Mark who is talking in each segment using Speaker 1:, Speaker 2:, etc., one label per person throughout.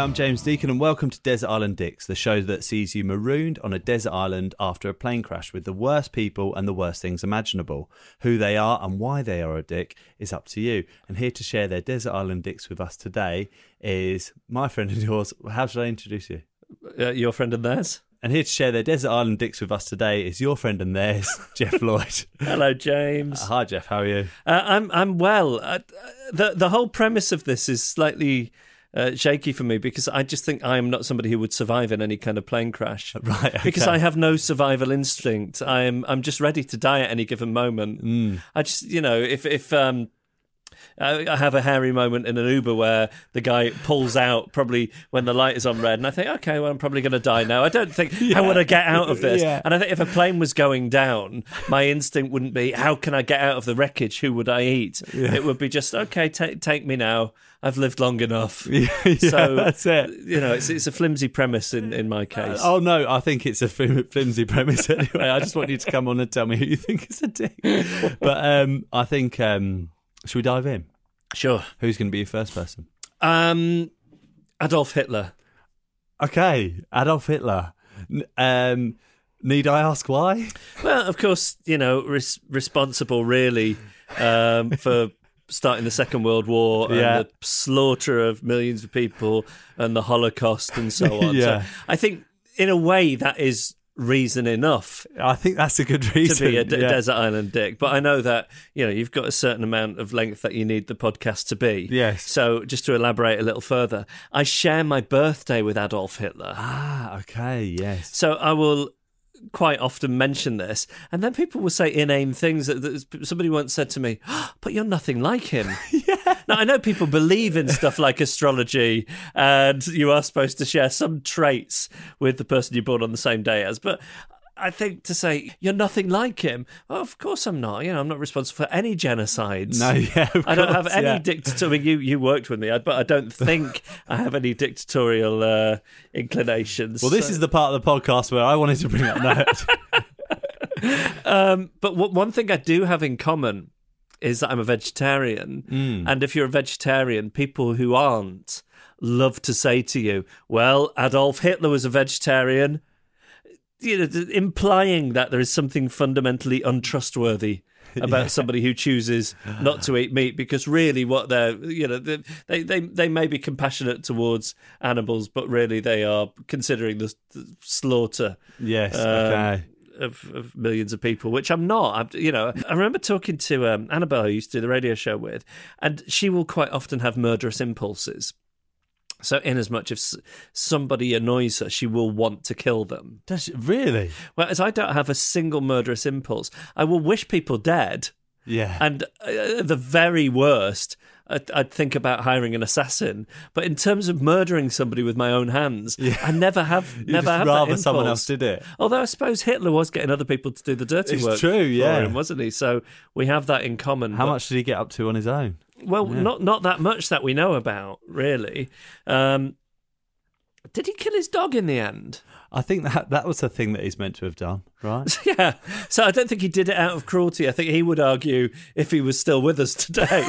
Speaker 1: I'm James Deacon, and welcome to Desert Island Dicks, the show that sees you marooned on a desert island after a plane crash with the worst people and the worst things imaginable. Who they are and why they are a dick is up to you. And here to share their Desert Island Dicks with us today is my friend and yours. How should I introduce you?
Speaker 2: Uh, your friend and theirs.
Speaker 1: And here to share their Desert Island Dicks with us today is your friend and theirs, Geoff Lloyd.
Speaker 2: Hello, James.
Speaker 1: Hi, Geoff. How are you?
Speaker 2: Uh, I'm I'm well. Uh, the the whole premise of this is slightly uh, shaky for me because I just think I am not somebody who would survive in any kind of plane crash.
Speaker 1: Right. Okay.
Speaker 2: Because I have no survival instinct. I'm I'm just ready to die at any given moment.
Speaker 1: Mm.
Speaker 2: I just you know if if um I I have a hairy moment in an Uber where the guy pulls out probably when the light is on red, and I think, okay, well, I'm probably going to die now. I don't think how would I get out of this?
Speaker 1: Yeah.
Speaker 2: And I think if a plane was going down, my instinct wouldn't be how can I get out of the wreckage? Who would I eat? It would be just okay, take take me now. I've lived long enough.
Speaker 1: yeah,
Speaker 2: so
Speaker 1: that's it.
Speaker 2: You know, it's it's a flimsy premise in in my case.
Speaker 1: Oh no, I think it's a flimsy premise anyway. I just want you to come on and tell me who you think is a dick. But um, I think um, should we dive in?
Speaker 2: Sure.
Speaker 1: Who's going to be your first person?
Speaker 2: Um, Adolf Hitler.
Speaker 1: Okay, Adolf Hitler. Um, need I ask why?
Speaker 2: Well, of course, you know, res- responsible really um, for starting the Second World War and
Speaker 1: Yeah.
Speaker 2: the slaughter of millions of people and the Holocaust and so on.
Speaker 1: Yeah.
Speaker 2: So I think, in a way, that is reason enough
Speaker 1: I think that's a good reason to
Speaker 2: be a d-
Speaker 1: yeah.
Speaker 2: desert island dick. But I know that you know you've got a certain amount of length that you need the podcast to be.
Speaker 1: Yes.
Speaker 2: So just to elaborate a little further, I share my birthday with Adolf Hitler.
Speaker 1: Ah, okay, yes.
Speaker 2: So I will quite often mention this, and then people will say inane things. That, that somebody once said to me, "Oh, "But you're nothing like him." Now I know people believe in stuff like astrology, and you are supposed to share some traits with the person you're born on the same day as, but. I think to say you're nothing like him. Well, of course I'm not. You know, I'm not responsible for any genocides.
Speaker 1: No, yeah, of
Speaker 2: I don't have any
Speaker 1: yeah.
Speaker 2: dictatorial. You you worked with me, but I don't think I have any dictatorial uh, inclinations.
Speaker 1: Well, this
Speaker 2: So-
Speaker 1: is the part of the podcast where I wanted to bring up that.
Speaker 2: Um, but w- one thing I do have in common is that I'm a vegetarian.
Speaker 1: Hmm.
Speaker 2: And if you're a vegetarian, people who aren't love to say to you, well, Adolf Hitler was a vegetarian, you know, implying that there is something fundamentally untrustworthy. About somebody who chooses not to eat meat, because really, what they're, you know, they, they they they may be compassionate towards animals, but really they are considering the, the slaughter
Speaker 1: yes,
Speaker 2: Um,
Speaker 1: okay.
Speaker 2: Of, of millions of people, which I'm not. I'm, you know, I remember talking to um, Annabel, who I used to do the radio show with, and she will quite often have murderous impulses. So, in as much as somebody annoys her, she will want to kill them.
Speaker 1: Does really?
Speaker 2: Whereas I don't have a single murderous impulse. I will wish people dead,
Speaker 1: Yeah.
Speaker 2: and uh, the very worst, I'd, I'd think about hiring an assassin. But in terms of murdering somebody with my own hands, I never have,
Speaker 1: You'd
Speaker 2: never have
Speaker 1: rather someone else did it.
Speaker 2: Although I suppose Hitler was getting other people to do the dirty
Speaker 1: It's
Speaker 2: work.
Speaker 1: true,
Speaker 2: for
Speaker 1: yeah.
Speaker 2: him, wasn't he? So we have that in common.
Speaker 1: How
Speaker 2: but-
Speaker 1: much did he get up to on his own?
Speaker 2: Well, not not that much that we know about, really. Um, did he kill his dog in the end?
Speaker 1: I think that that was the thing that he's meant to have done, right?
Speaker 2: yeah. So I don't think he did it out of cruelty. I think he would argue, if he was still with us today,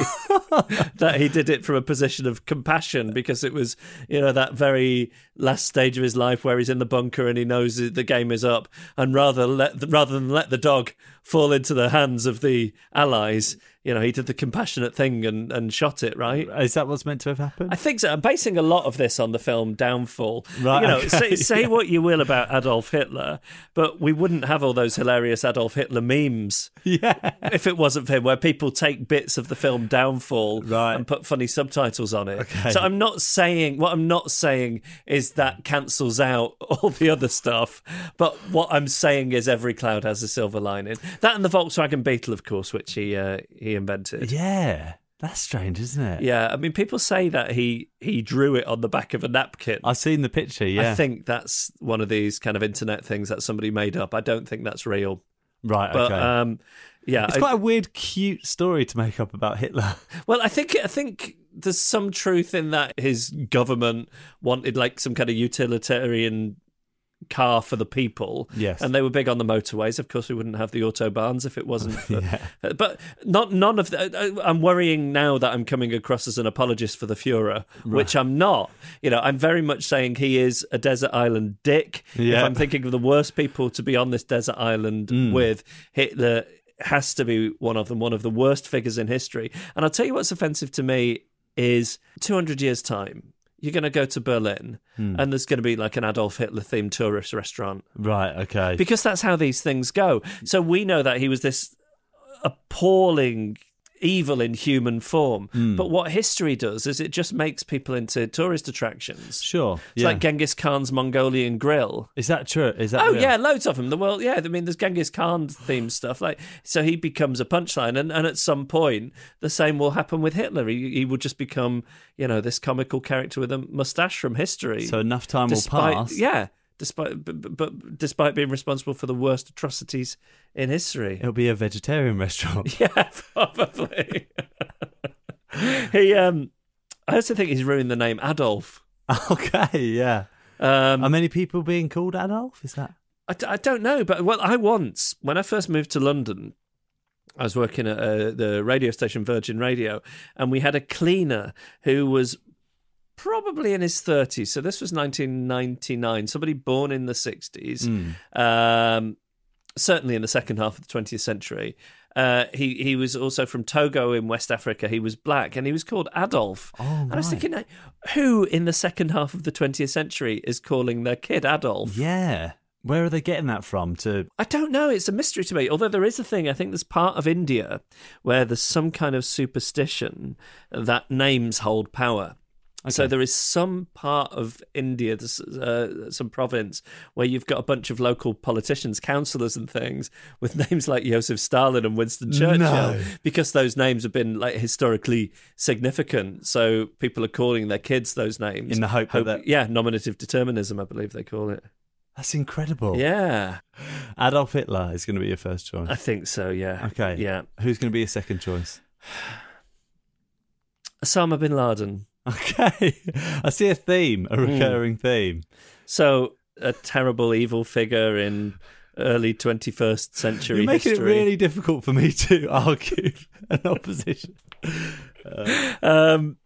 Speaker 2: that he did it from a position of compassion because it was, you know, that very last stage of his life where he's in the bunker and he knows the game is up, and rather let rather than let the dog fall into the hands of the allies, you know, he did the compassionate thing and, and shot it right.
Speaker 1: Is that what's meant to have happened?
Speaker 2: I think so. I'm basing a lot of this on the film Downfall.
Speaker 1: Right,
Speaker 2: You know,
Speaker 1: okay,
Speaker 2: say, say
Speaker 1: yeah.
Speaker 2: what you will about Adolf Hitler, but we wouldn't have all those hilarious Adolf Hitler memes
Speaker 1: yeah.
Speaker 2: if it wasn't for him, where people take bits of the film Downfall
Speaker 1: Right.
Speaker 2: and put funny subtitles on it.
Speaker 1: Okay.
Speaker 2: So I'm not saying what I'm not saying is that cancels out all the other stuff, but what I'm saying is every cloud has a silver lining. That and the Volkswagen Beetle, of course, which he uh, he invented.
Speaker 1: Yeah. That's strange, isn't it?
Speaker 2: Yeah, I mean, people say that he he drew it on the back of a napkin.
Speaker 1: I've seen the picture, yeah.
Speaker 2: I think that's one of these kind of internet things that somebody made up. I don't think that's real.
Speaker 1: right,
Speaker 2: But
Speaker 1: okay.
Speaker 2: um, yeah,
Speaker 1: it's
Speaker 2: I-
Speaker 1: quite a weird, cute story to make up about Hitler.
Speaker 2: well, I think I think there's some truth in that his government wanted like some kind of utilitarian car for the people.
Speaker 1: Yes.
Speaker 2: And they were big on the motorways. Of course, we wouldn't have the autobahns if it wasn't for. Uh, but not none of the. Uh, uh, I'm worrying now that I'm coming across as an apologist for the Fuhrer, which I'm not. You know, I'm very much saying he is a desert island dick. If
Speaker 1: Yeah.
Speaker 2: I'm thinking of the worst people to be on this desert island
Speaker 1: Mm.
Speaker 2: with, Hitler has to be one of them, one of the worst figures in history. And I'll tell you what's offensive to me is 200 years' time. You're going to go to Berlin,
Speaker 1: Hmm.
Speaker 2: and there's going to be like an Adolf Hitler themed tourist restaurant
Speaker 1: Right. Okay.
Speaker 2: because that's how these things go. So we know that he was this appalling evil in human form.
Speaker 1: Hmm.
Speaker 2: But what history does is it just makes people into tourist attractions.
Speaker 1: sure.
Speaker 2: It's
Speaker 1: yeah.
Speaker 2: like Genghis Khan's Mongolian grill.
Speaker 1: Is that true? Is that?
Speaker 2: Oh
Speaker 1: real?
Speaker 2: yeah, loads of them. The world, yeah. I mean, there's Genghis Khan themed stuff. Like, so he becomes a punchline, and, and at some point, the same will happen with Hitler. He, he will just become, you know, this comical character with a mustache from history.
Speaker 1: So enough time
Speaker 2: despite,
Speaker 1: will pass.
Speaker 2: yeah, despite but, but- despite being responsible for the worst atrocities in history.
Speaker 1: It'll be a vegetarian restaurant.
Speaker 2: Yeah, probably. he, um, I also think he's ruined the name Adolf.
Speaker 1: okay. Yeah.
Speaker 2: Um,
Speaker 1: Are many people being called Adolf? Is that?
Speaker 2: I, d- I don't know, but well, I once when I first moved to London, I was working at uh, the radio station Virgin Radio, and we had a cleaner who was probably in his 30s. So this was 1999. Somebody born in the 60s, um, certainly in the second half of the 20th century. Uh, he he was also from Togo in West Africa. He was black, and he was called Adolf.
Speaker 1: Oh,
Speaker 2: and I was thinking, like, who in the second half of the 20th century is calling their kid Adolf?
Speaker 1: Yeah. Where are they getting that from? To
Speaker 2: I don't know. It's a mystery to me. Although there is a thing, I think there's part of India where there's some kind of superstition that names hold power. So there is some part of India, uh, some province, where you've got a bunch of local politicians, councillors, and things with names like Joseph Stalin and Winston Churchill,
Speaker 1: No.
Speaker 2: because those names have been like historically significant. So people are calling their kids those names
Speaker 1: In the hope that that-
Speaker 2: yeah, nominative determinism, I believe they call it.
Speaker 1: that's incredible.
Speaker 2: Yeah,
Speaker 1: Adolf Hitler is going to be your first choice.
Speaker 2: I think so. Yeah.
Speaker 1: Okay.
Speaker 2: Yeah.
Speaker 1: Who's going to be your second choice?
Speaker 2: Osama bin Laden.
Speaker 1: Okay. I see a theme,
Speaker 2: Hmm.
Speaker 1: a recurring theme.
Speaker 2: So a terrible evil figure in early 21st century
Speaker 1: You're making
Speaker 2: history.
Speaker 1: it really difficult for me to argue an opposition.
Speaker 2: Um,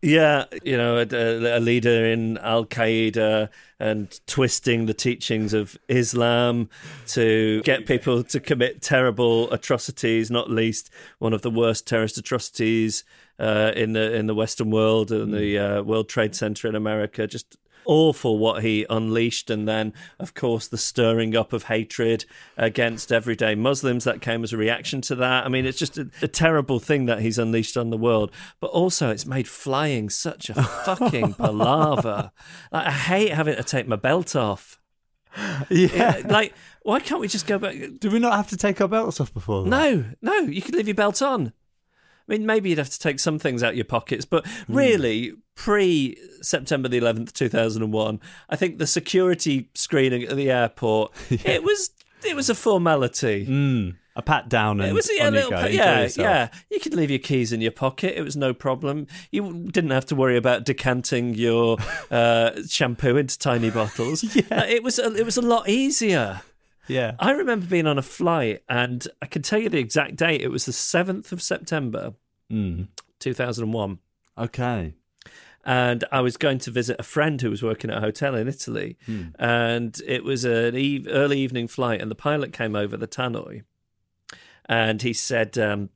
Speaker 2: yeah, you know, a, a leader in Al Qaeda and twisting the teachings of Islam to get people to commit terrible atrocities, not least one of the worst terrorist atrocities uh, in the in the Western world and the uh, World Trade Center in America. Just awful what he unleashed and then of course the stirring up of hatred against everyday muslims that came as a reaction to that i mean it's just a, a terrible thing that he's unleashed on the world but also it's made flying such a fucking palaver like, i hate having to take my belt off
Speaker 1: Yeah.
Speaker 2: like why can't we just go back
Speaker 1: Do we not have to take our belts off before? that?
Speaker 2: no no you could leave your belt on I mean, maybe you'd have to take some things out of your pockets, but really, pre September the 11th, 2001, I think the security screening at the airport, it was it was a formality.
Speaker 1: Mm, a pat down and
Speaker 2: It was yeah, a little
Speaker 1: go.
Speaker 2: yeah, yeah. You could leave your keys in your pocket; it was no problem. You didn't have to worry about decanting your uh, shampoo into tiny bottles. yeah. it was a, it was a lot easier.
Speaker 1: Yeah.
Speaker 2: I remember being on a flight, and I can tell you the exact date. It was the seventh of September,
Speaker 1: Mm.
Speaker 2: two thousand and one,
Speaker 1: Okay.
Speaker 2: and I was going to visit a friend who was working at a hotel in Italy, and it was an eve- early evening flight, and the pilot came over the tannoy, and he said. Um,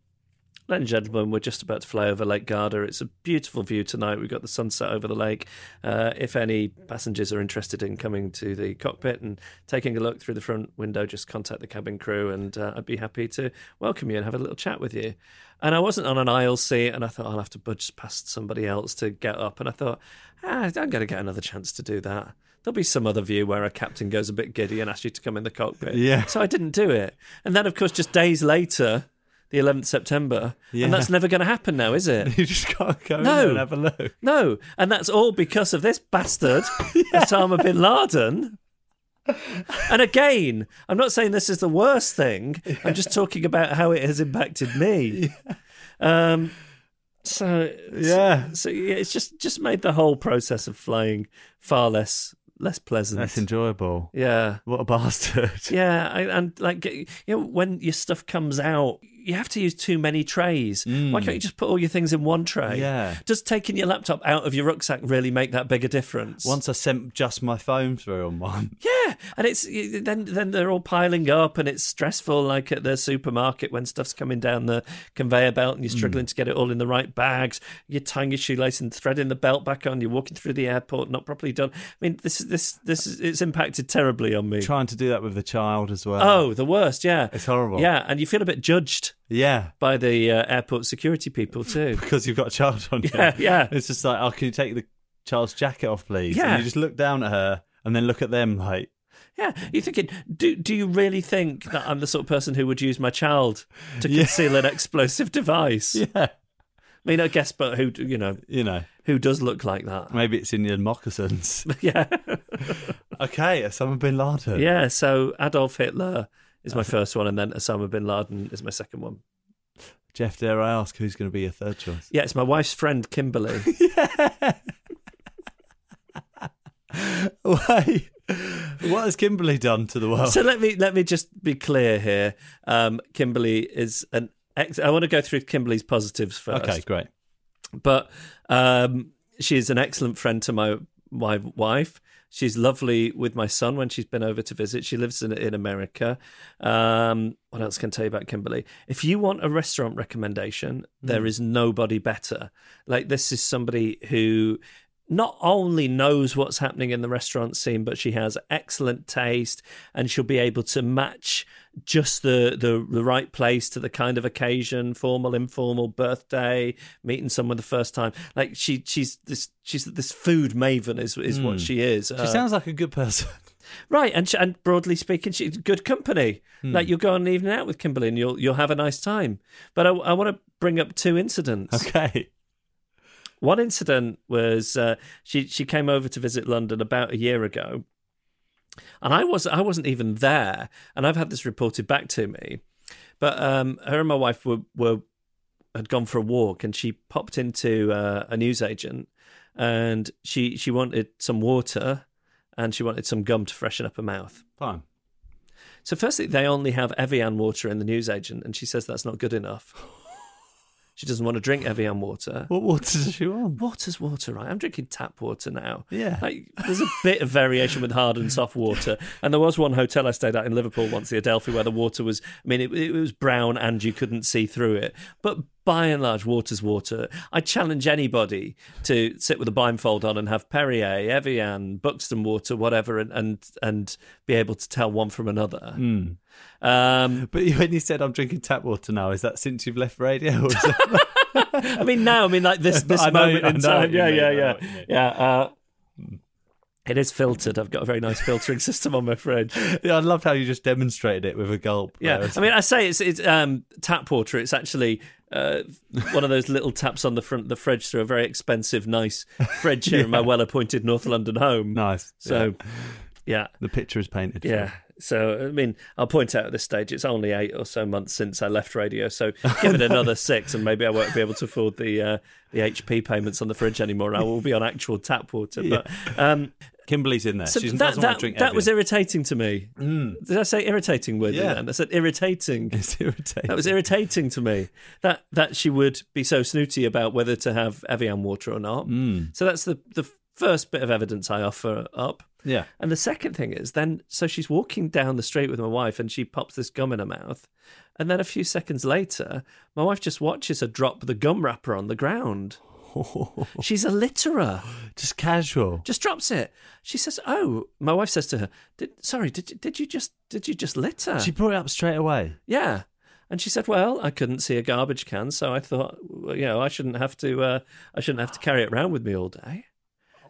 Speaker 2: Ladies and gentlemen, we're just about to fly over Lake Garda. It's a beautiful view tonight. We've got the sunset over the lake. Uh, if any passengers are interested in coming to the cockpit and taking a look through the front window, just contact the cabin crew and uh, I'd be happy to welcome you and have a little chat with you. And I wasn't on an aisle seat, and I thought I'll have to budge past somebody else to get up. And I thought, ah, I'm going to get another chance to do that. There'll be some other view where a captain goes a bit giddy and asks you to come in the cockpit.
Speaker 1: Yeah.
Speaker 2: So I didn't do it. And then, of course, just days later, the 11th September,
Speaker 1: Yeah.
Speaker 2: and that's never going to happen now, is it?
Speaker 1: You just can't go
Speaker 2: No.
Speaker 1: and have a look.
Speaker 2: No, and that's all because of this bastard, Osama bin Laden. And again, I'm not saying this is the worst thing. I'm just talking about how it has impacted me. Um, so
Speaker 1: Yeah.
Speaker 2: so yeah, it's just just made the whole process of flying far less less pleasant.
Speaker 1: Less enjoyable.
Speaker 2: yeah.
Speaker 1: What a bastard.
Speaker 2: Yeah, I, and like you know, when your stuff comes out, you have to use too many trays. Why can't you just put all your things in one tray?
Speaker 1: Mm. Yeah.
Speaker 2: Does taking your laptop out of your rucksack really make that big a difference?
Speaker 1: Once I sent just my phone through on one.
Speaker 2: Yeah, and it's then then they're all piling up, and it's stressful. Like at the supermarket when stuff's coming down the conveyor belt, and you're struggling to get it all in the right bags. You're tying your shoelace and threading the belt back on. You're walking through the airport, not properly done. I mean, this is this this is it's impacted terribly on me.
Speaker 1: Trying to do that with the child as well.
Speaker 2: Oh, the worst. Yeah,
Speaker 1: It's horrible.
Speaker 2: Yeah, and you feel a bit judged
Speaker 1: Yeah.
Speaker 2: by the uh, airport security people too.
Speaker 1: Because you've got a child on you.
Speaker 2: Yeah, yeah.
Speaker 1: It's just like, oh, can you take the child's jacket off, please?
Speaker 2: Yeah.
Speaker 1: And you just look down at her and then look at them like,
Speaker 2: Yeah, you're thinking, do do you really think that I'm the sort of person who would use my child to
Speaker 1: Yeah.
Speaker 2: conceal an explosive device?
Speaker 1: yeah,
Speaker 2: I mean, I guess, but who you know
Speaker 1: you know,
Speaker 2: who does look like that?
Speaker 1: maybe it's in your moccasins.
Speaker 2: yeah,
Speaker 1: okay, Osama bin Laden.
Speaker 2: yeah. So Adolf Hitler is my first one, and then Osama bin Laden is my second one.
Speaker 1: Geoff, dare I ask who's going to be your third choice?
Speaker 2: Yeah, it's my wife's friend Kimberly.
Speaker 1: Why? What has Kimberly done to the world?
Speaker 2: so let me let me just be clear here. Um, Kimberly is an. Ex- I want to go through Kimberly's positives first.
Speaker 1: okay, great.
Speaker 2: but um, is an excellent friend to my my wife. She's lovely with my son when she's been over to visit. She lives in in America. Um, what else can I tell you about Kimberly? If you want a restaurant recommendation, there is nobody better. Like this is somebody who not only knows what's happening in the restaurant scene, but she has excellent taste and she'll be able to match just the, the, the right place to the kind of occasion, formal, informal, birthday, meeting someone the first time. Like she she's this she's this food maven is is what she is.
Speaker 1: She
Speaker 2: Uh,
Speaker 1: sounds like a good person.
Speaker 2: right, and she, and broadly speaking, she's good company. Like you'll go on an evening out with Kimberly and you'll you'll have a nice time. But I, I want to bring up two incidents.
Speaker 1: Okay.
Speaker 2: One incident was uh, she she came over to visit London about a year ago, and I was I wasn't even there, and I've had this reported back to me. But um, her and my wife were were had gone for a walk, and she popped into uh, a newsagent, and she she wanted some water, and she wanted some gum to freshen up her mouth.
Speaker 1: Fine.
Speaker 2: So firstly, they only have Evian water in the newsagent, and she says that's not good enough. She doesn't want to drink Evian water.
Speaker 1: What water does she want?
Speaker 2: Water's water, right? I'm drinking tap water now.
Speaker 1: Yeah.
Speaker 2: Like, there's a bit of variation with hard and soft water. And there was one hotel I stayed at in Liverpool once, the Adelphi, where the water was, I mean, it, it was brown and you couldn't see through it. But by and large, water's water. I challenge anybody to sit with a blindfold on and have Perrier, Evian, Buxton water, whatever, and, and, and be able to tell one from another.
Speaker 1: Hmm.
Speaker 2: Um,
Speaker 1: But when you said I'm drinking tap water now, is that since you've left radio? Or is it...
Speaker 2: I mean, now, I mean, like this, this
Speaker 1: I know-
Speaker 2: moment in time. Yeah, yeah, yeah.
Speaker 1: what you mean.
Speaker 2: Yeah. Uh, it is filtered. I've got a very nice filtering system on my fridge.
Speaker 1: yeah, I loved how you just demonstrated it with a gulp.
Speaker 2: Yeah,
Speaker 1: there.
Speaker 2: I mean, I say it's it's um, tap water. It's actually uh, one of those little taps on the front of the fridge through a very expensive, nice fridge here in my well-appointed North London home.
Speaker 1: nice.
Speaker 2: So,
Speaker 1: Yeah.
Speaker 2: yeah,
Speaker 1: the picture is painted.
Speaker 2: yeah. So, I mean, I'll point out at this stage, it's only eight or so months since I left radio. So, give it another six, and maybe I won't be able to afford the uh, the HP payments on the fridge anymore. I will be on actual tap water. But um,
Speaker 1: Kimberly's in there.
Speaker 2: so
Speaker 1: she
Speaker 2: that
Speaker 1: doesn't
Speaker 2: that,
Speaker 1: want to drink
Speaker 2: that was irritating to me. Did I say irritating word?
Speaker 1: Yeah.
Speaker 2: Then? I said irritating.
Speaker 1: It's irritating.
Speaker 2: That was irritating to me. That that she would be so snooty about whether to have Evian water or not. So that's the the first bit of evidence I offer up.
Speaker 1: yeah.
Speaker 2: And the second thing is then so she's walking down the street with my wife and she pops this gum in her mouth. And then a few seconds later, my wife just watches her drop the gum wrapper on the ground. She's a litterer.
Speaker 1: Just casual.
Speaker 2: Just drops it. She says, "Oh." My wife says to her, did, "Sorry, did you, did you just did you just litter?"
Speaker 1: She brought it up straight away.
Speaker 2: Yeah. And she said, "Well, I couldn't see a garbage can, so I thought, you know, I shouldn't have to. Uh, I shouldn't have to carry it around with me all day."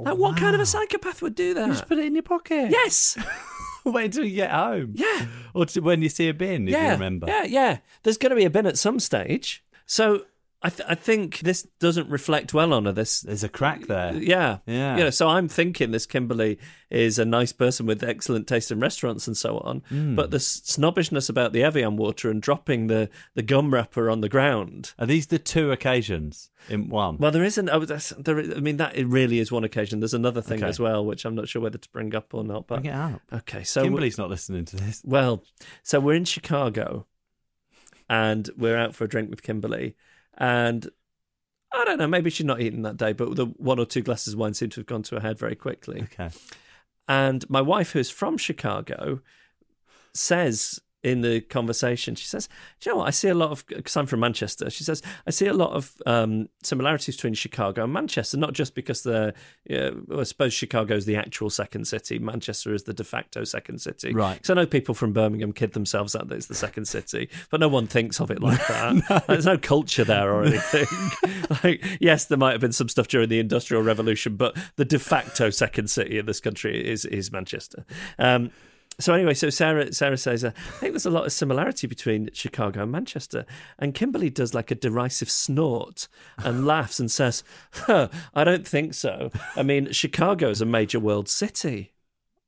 Speaker 2: Like, what kind of a psychopath would do that?
Speaker 1: Just put it in your pocket.
Speaker 2: yes.
Speaker 1: Wait until you get home.
Speaker 2: Yeah.
Speaker 1: Or to, when you see a bin, if
Speaker 2: yeah.
Speaker 1: you remember.
Speaker 2: Yeah. Yeah. There's going to be a bin at some stage. So I, th- I think this doesn't reflect well on her. This,
Speaker 1: There's a crack there.
Speaker 2: yeah,
Speaker 1: Yeah.
Speaker 2: You know, so I'm thinking this Kimberly is a nice person with excellent taste in restaurants and so on.
Speaker 1: Hmm.
Speaker 2: But the snobbishness about the Evian water and dropping the the gum wrapper on the ground.
Speaker 1: Are these the two occasions in one?
Speaker 2: Well, there isn't. Oh, there, I mean, that it really is one occasion. There's another thing
Speaker 1: Okay.
Speaker 2: as well, which I'm not sure whether to bring up or not. But
Speaker 1: Bring it up.
Speaker 2: okay, so
Speaker 1: Kimberly's not listening to this.
Speaker 2: Well, so we're in Chicago and we're out for a drink with Kimberly. And I don't know, maybe she's not eating that day, but the one or two glasses of wine seem to have gone to her head very quickly.
Speaker 1: Okay.
Speaker 2: And my wife, who's from Chicago, says in the conversation, she says, Do you know what? I see a lot of, because I'm from Manchester, she says, I see a lot of um, similarities between Chicago and Manchester, not just because they're, yeah, well, I suppose Chicago is the actual second city, Manchester is the de facto second city.
Speaker 1: Right.
Speaker 2: Because I know people from Birmingham kid themselves out that it's the second city, but no one thinks of it like that. There's no culture there or anything. like, yes, there might have been some stuff during the Industrial Revolution, but the de facto second city in this country is is Manchester. Um, so anyway, so Sarah Sarah says, uh, I think there's a lot of similarity between Chicago and Manchester. And Kimberly does like a derisive snort and laughs and says, huh, I don't think so. I mean, Chicago's a major world city.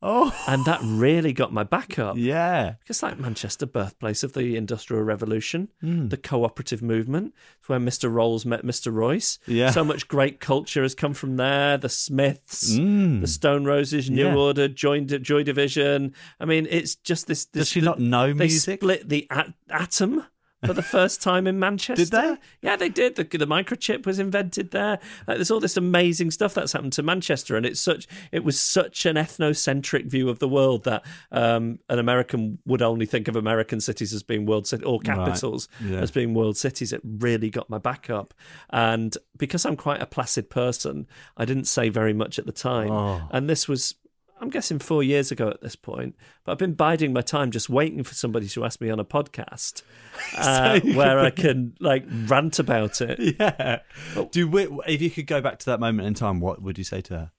Speaker 1: Oh,
Speaker 2: And that really got my back up.
Speaker 1: yeah.
Speaker 2: Because like Manchester, birthplace of the Industrial Revolution,
Speaker 1: Hmm.
Speaker 2: the cooperative movement, it's where Mr. Rolls met Mr. Royce.
Speaker 1: Yeah.
Speaker 2: So much great culture has come from there. The Smiths,
Speaker 1: Mm.
Speaker 2: the Stone Roses, New
Speaker 1: Yeah.
Speaker 2: Order, Joy, Joy Division. I mean, it's just this. this
Speaker 1: Does she not know music?
Speaker 2: They split the at- atom for the first time in Manchester.
Speaker 1: Did they?
Speaker 2: Yeah, they did. The, the microchip was invented there. Like, there's all this amazing stuff that's happened to Manchester, and it's such. It was such an ethnocentric view of the world that um, an American would only think of American cities as being world cities or capitals
Speaker 1: Yeah.
Speaker 2: as being world cities. It really got my back up, and because I'm quite a placid person, I didn't say very much at the time,
Speaker 1: Oh.
Speaker 2: and this was. I'm guessing four years ago at this point, but I've been biding my time just waiting for somebody to ask me on a podcast uh, where I can like rant about it.
Speaker 1: Yeah. Do we, if you could go back to that moment in time, what would you say to her?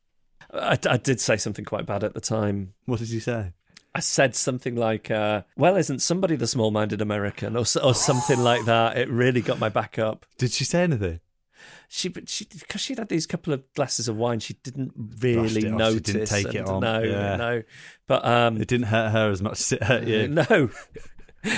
Speaker 2: I, I did say something quite bad at the time.
Speaker 1: What did you say?
Speaker 2: I said something like, uh, "Well, isn't somebody the small-minded American?" or, or something like that. It really got my back up.
Speaker 1: Did she say anything?
Speaker 2: She, but she, because she'd had these couple of glasses of wine, she didn't really
Speaker 1: it off, she
Speaker 2: notice.
Speaker 1: didn't take it
Speaker 2: and
Speaker 1: on.
Speaker 2: No,
Speaker 1: Yeah.
Speaker 2: no. But um,
Speaker 1: It didn't hurt her as much as it hurt you.
Speaker 2: No.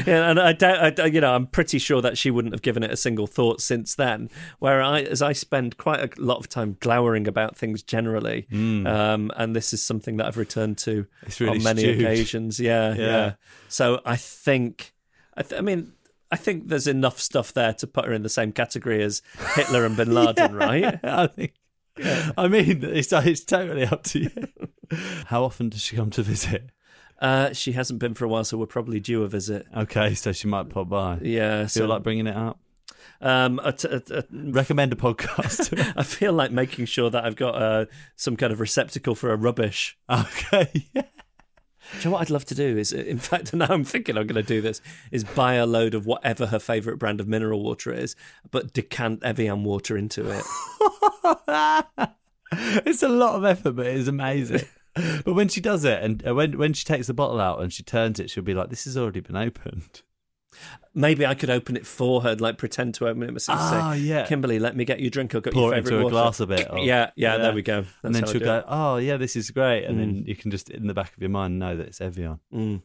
Speaker 2: Yeah, and I doubt, I, you know, I'm pretty sure that she wouldn't have given it a single thought since then. Where I, as I spend quite a lot of time glowering about things generally, um, and this is something that I've returned to.
Speaker 1: Really
Speaker 2: on many occasions. Yeah, yeah,
Speaker 1: Yeah.
Speaker 2: So I think, I, th- I mean, I think there's enough stuff there to put her in the same category as Hitler and Bin Laden, right?
Speaker 1: I think. I mean, it's it's totally up to you. How often does she come to visit?
Speaker 2: Uh, she hasn't been for a while, so we're probably due a visit.
Speaker 1: Okay, so she might pop by.
Speaker 2: Yeah,
Speaker 1: Feel
Speaker 2: so
Speaker 1: like bringing it up.
Speaker 2: um, a t- a- a-
Speaker 1: Recommend a podcast.
Speaker 2: I feel like making sure that I've got uh, some kind of receptacle for a rubbish.
Speaker 1: okay. Yeah.
Speaker 2: You know what I'd love to do? Is in fact, now I'm thinking I'm going to do this. Is buy a load of whatever her favourite brand of mineral water is, but decant Evian water into it.
Speaker 1: it's a lot of effort, but it's amazing. But when she does it, and uh, when when she takes the bottle out and she turns it, she'll be like, "This has already been opened."
Speaker 2: Maybe I could open it for her, like pretend to open it myself.
Speaker 1: Ah,
Speaker 2: say,
Speaker 1: yeah.
Speaker 2: Kimberly, let me get you a drink. I've got
Speaker 1: Pour
Speaker 2: your
Speaker 1: it into a
Speaker 2: water.
Speaker 1: glass a bit. or-
Speaker 2: Yeah, yeah, there we go. That's
Speaker 1: and then she'll go,
Speaker 2: it.
Speaker 1: "Oh, yeah, this is great," and then you can just in the back of your mind know that it's Evian.
Speaker 2: Mm.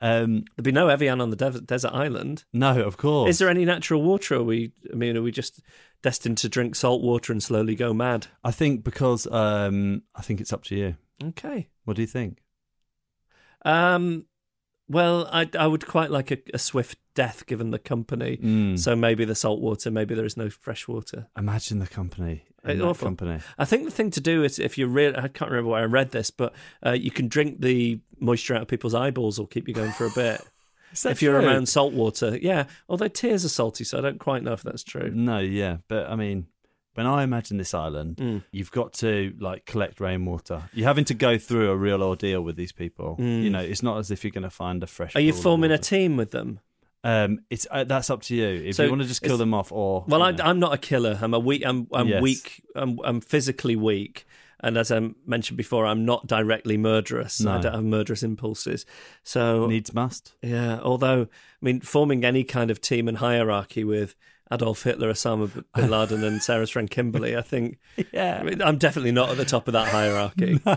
Speaker 1: Um,
Speaker 2: There'd be no Evian on the de- desert island.
Speaker 1: no, of course.
Speaker 2: Is there any natural water? Are we? I mean, are we just destined to drink salt water and slowly go mad?
Speaker 1: I think because um, I think it's up to you.
Speaker 2: Okay.
Speaker 1: What do you think?
Speaker 2: Um, well, I I would quite like a, a swift death given the company.
Speaker 1: Mm.
Speaker 2: So maybe the salt water, maybe there is no fresh water.
Speaker 1: Imagine the company.
Speaker 2: Awful.
Speaker 1: company.
Speaker 2: I think the thing to do is if you're real, I can't remember where I read this, but uh, you can drink the moisture out of people's eyeballs or keep you going for a bit. If you're around salt water, yeah. Although tears are salty, so I don't quite know if that's true.
Speaker 1: No, yeah, but I mean, when I imagine this island,
Speaker 2: Mm.
Speaker 1: you've got to like collect rainwater. You're having to go through a real ordeal with these people.
Speaker 2: Mm.
Speaker 1: You know, it's not as if you're going to find a fresh.
Speaker 2: Are you forming a team with them?
Speaker 1: Um, it's uh, that's up to you. If
Speaker 2: So
Speaker 1: you want to just kill them off, or
Speaker 2: Well,
Speaker 1: you
Speaker 2: I,
Speaker 1: know.
Speaker 2: I'm not a killer. I'm a weak. I'm, I'm
Speaker 1: Yes.
Speaker 2: weak. I'm, I'm physically weak, and as I mentioned before, I'm not directly murderous. I don't have murderous impulses. So
Speaker 1: needs must.
Speaker 2: yeah. Although I mean, forming any kind of team and hierarchy with Adolf Hitler, Osama bin Laden, and Sarah's friend Kimberly, I think
Speaker 1: Yeah.
Speaker 2: I mean, I'm definitely not at the top of that hierarchy.
Speaker 1: No.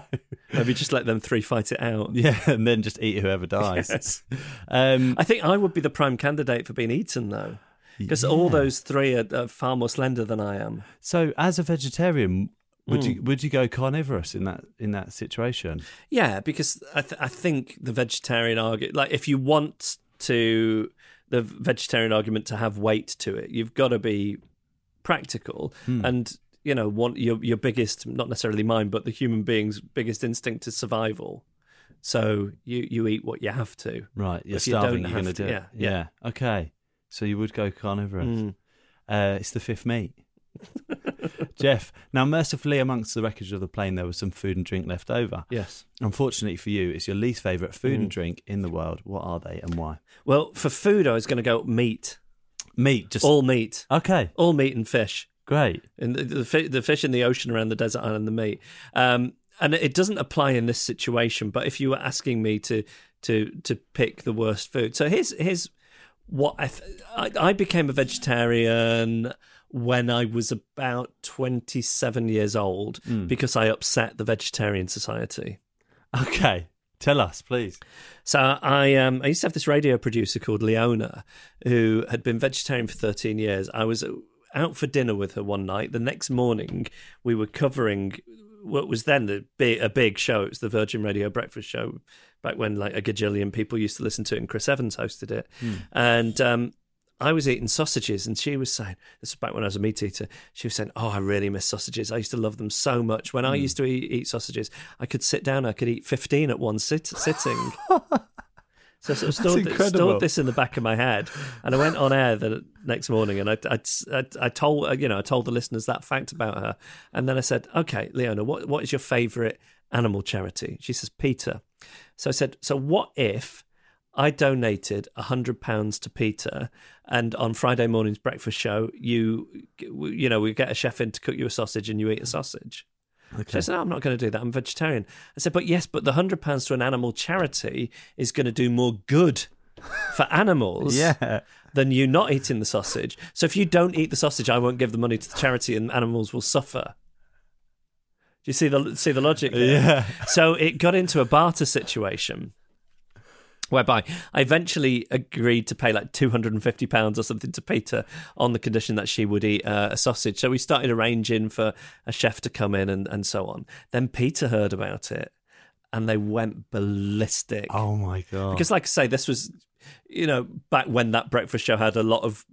Speaker 2: Maybe just let them three fight it out.
Speaker 1: Yeah, and then just eat whoever dies.
Speaker 2: Yes.
Speaker 1: Um,
Speaker 2: I think I would be the prime candidate for being eaten, though, because all those three are, are far more slender than I am.
Speaker 1: So, as a vegetarian, would
Speaker 2: Hmm.
Speaker 1: you would you go carnivorous in that in that situation?
Speaker 2: Yeah, because I, th- I think the vegetarian argument, like if you want to the vegetarian argument to have weight to it, you've got to be practical and you know want your your biggest, not necessarily mine, but the human being's biggest instinct is survival. So you you eat what you have to.
Speaker 1: Right, you're
Speaker 2: If you
Speaker 1: starving. You're going to do
Speaker 2: yeah,
Speaker 1: it. Yeah. Okay. So you would go carnivorous.
Speaker 2: Mm.
Speaker 1: Uh, it's the fifth meat. Geoff, now mercifully amongst the wreckage of the plane, there was some food and drink left over.
Speaker 2: Yes.
Speaker 1: Unfortunately for you, it's your least favourite food
Speaker 2: Mm.
Speaker 1: and drink in the world. What are they and why?
Speaker 2: Well, for food, I was going to go meat,
Speaker 1: Meat, just
Speaker 2: all meat,
Speaker 1: okay,
Speaker 2: all meat and fish.
Speaker 1: great.
Speaker 2: and the, the, the fish in the ocean around the desert island, the meat. Um, and it doesn't apply in this situation. But if you were asking me to to to pick the worst food, so here's here's what I th- I, I became a vegetarian when I was about twenty seven years old because I upset the Vegetarian Society.
Speaker 1: Okay, tell us, please.
Speaker 2: So I um I used to have this radio producer called Leona who had been vegetarian for 13 years. I was out for dinner with her one night. The next morning we were covering what was then the big, a big show. It was the Virgin Radio Breakfast Show back when like a gajillion people used to listen to it and Chris Evans hosted it. And um I was eating sausages, and she was saying, "This was back when I was a meat eater." She was saying, "Oh, I really miss sausages. I used to love them so much. When I hmm. used to eat, eat sausages, I could sit down. I could eat fifteen at one sit- sitting." So I sort of stored,
Speaker 1: incredible.
Speaker 2: stored this in the back of my head, and I went on air the next morning, and I, I, I, I told uh, you know I told the listeners that fact about her, and then I said, "Okay, Leona, what what is your favourite animal charity?" She says, "PETA." So I said, "So what if I donated a hundred pounds to PETA, and on Friday morning's breakfast show, you you know we get a chef in to cook you a sausage, and you eat a sausage."
Speaker 1: Okay.
Speaker 2: said, no, I'm not going to do that. I'm vegetarian. I said, but yes, but the hundred pounds to an animal charity is going to do more good for animals
Speaker 1: Yeah.
Speaker 2: than you not eating the sausage. So if you don't eat the sausage, I won't give the money to the charity, and animals will suffer. Do you see the see the logic? there?
Speaker 1: Yeah.
Speaker 2: So it got into a barter situation whereby I eventually agreed to pay like two hundred and fifty pounds or something to PETA on the condition that she would eat uh, a sausage. So we started arranging for a chef to come in and, and so on. Then PETA heard about it, and they went ballistic.
Speaker 1: Oh my god.
Speaker 2: Because, like I say, this was, you know, back when that breakfast show had a lot of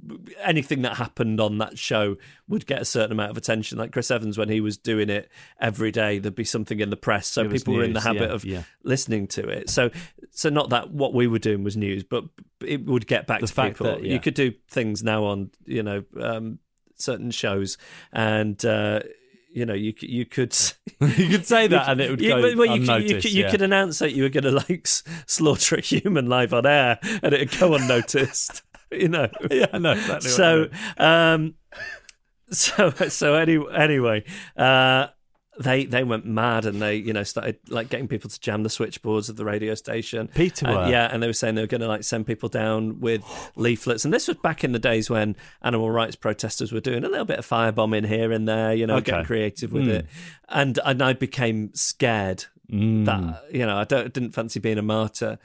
Speaker 2: anything that happened on that show would get a certain amount of attention. Like Chris Evans, when he was doing it every day, there'd be something in the press, so people were in the habit
Speaker 1: yeah,
Speaker 2: of
Speaker 1: yeah.
Speaker 2: listening to it. So, so not that what we were doing was news, but it would get back
Speaker 1: The
Speaker 2: to
Speaker 1: fact
Speaker 2: people.
Speaker 1: that- yeah.
Speaker 2: You could do things now on, you know, um, certain shows, and. Uh, you know, you you could
Speaker 1: you could say that and it would
Speaker 2: you,
Speaker 1: go
Speaker 2: well, you, could, you,
Speaker 1: unnoticed.
Speaker 2: could, you
Speaker 1: yeah.
Speaker 2: could announce that you were going to like slaughter a human live on air, and it'd go unnoticed. you know.
Speaker 1: yeah, I know exactly. you
Speaker 2: So,
Speaker 1: mean.
Speaker 2: um, so so any, anyway, uh, they they went mad and they you know started like getting people to jam the switchboards of the radio station.
Speaker 1: PETA
Speaker 2: And- yeah, and they were saying they were going to like send people down with leaflets, and this was back in the days when animal rights protesters were doing a little bit of firebombing here and there, you know,
Speaker 1: Okay.
Speaker 2: getting creative with
Speaker 1: Mm.
Speaker 2: it, and and I became scared
Speaker 1: Mm.
Speaker 2: that you know I don't didn't fancy being a martyr.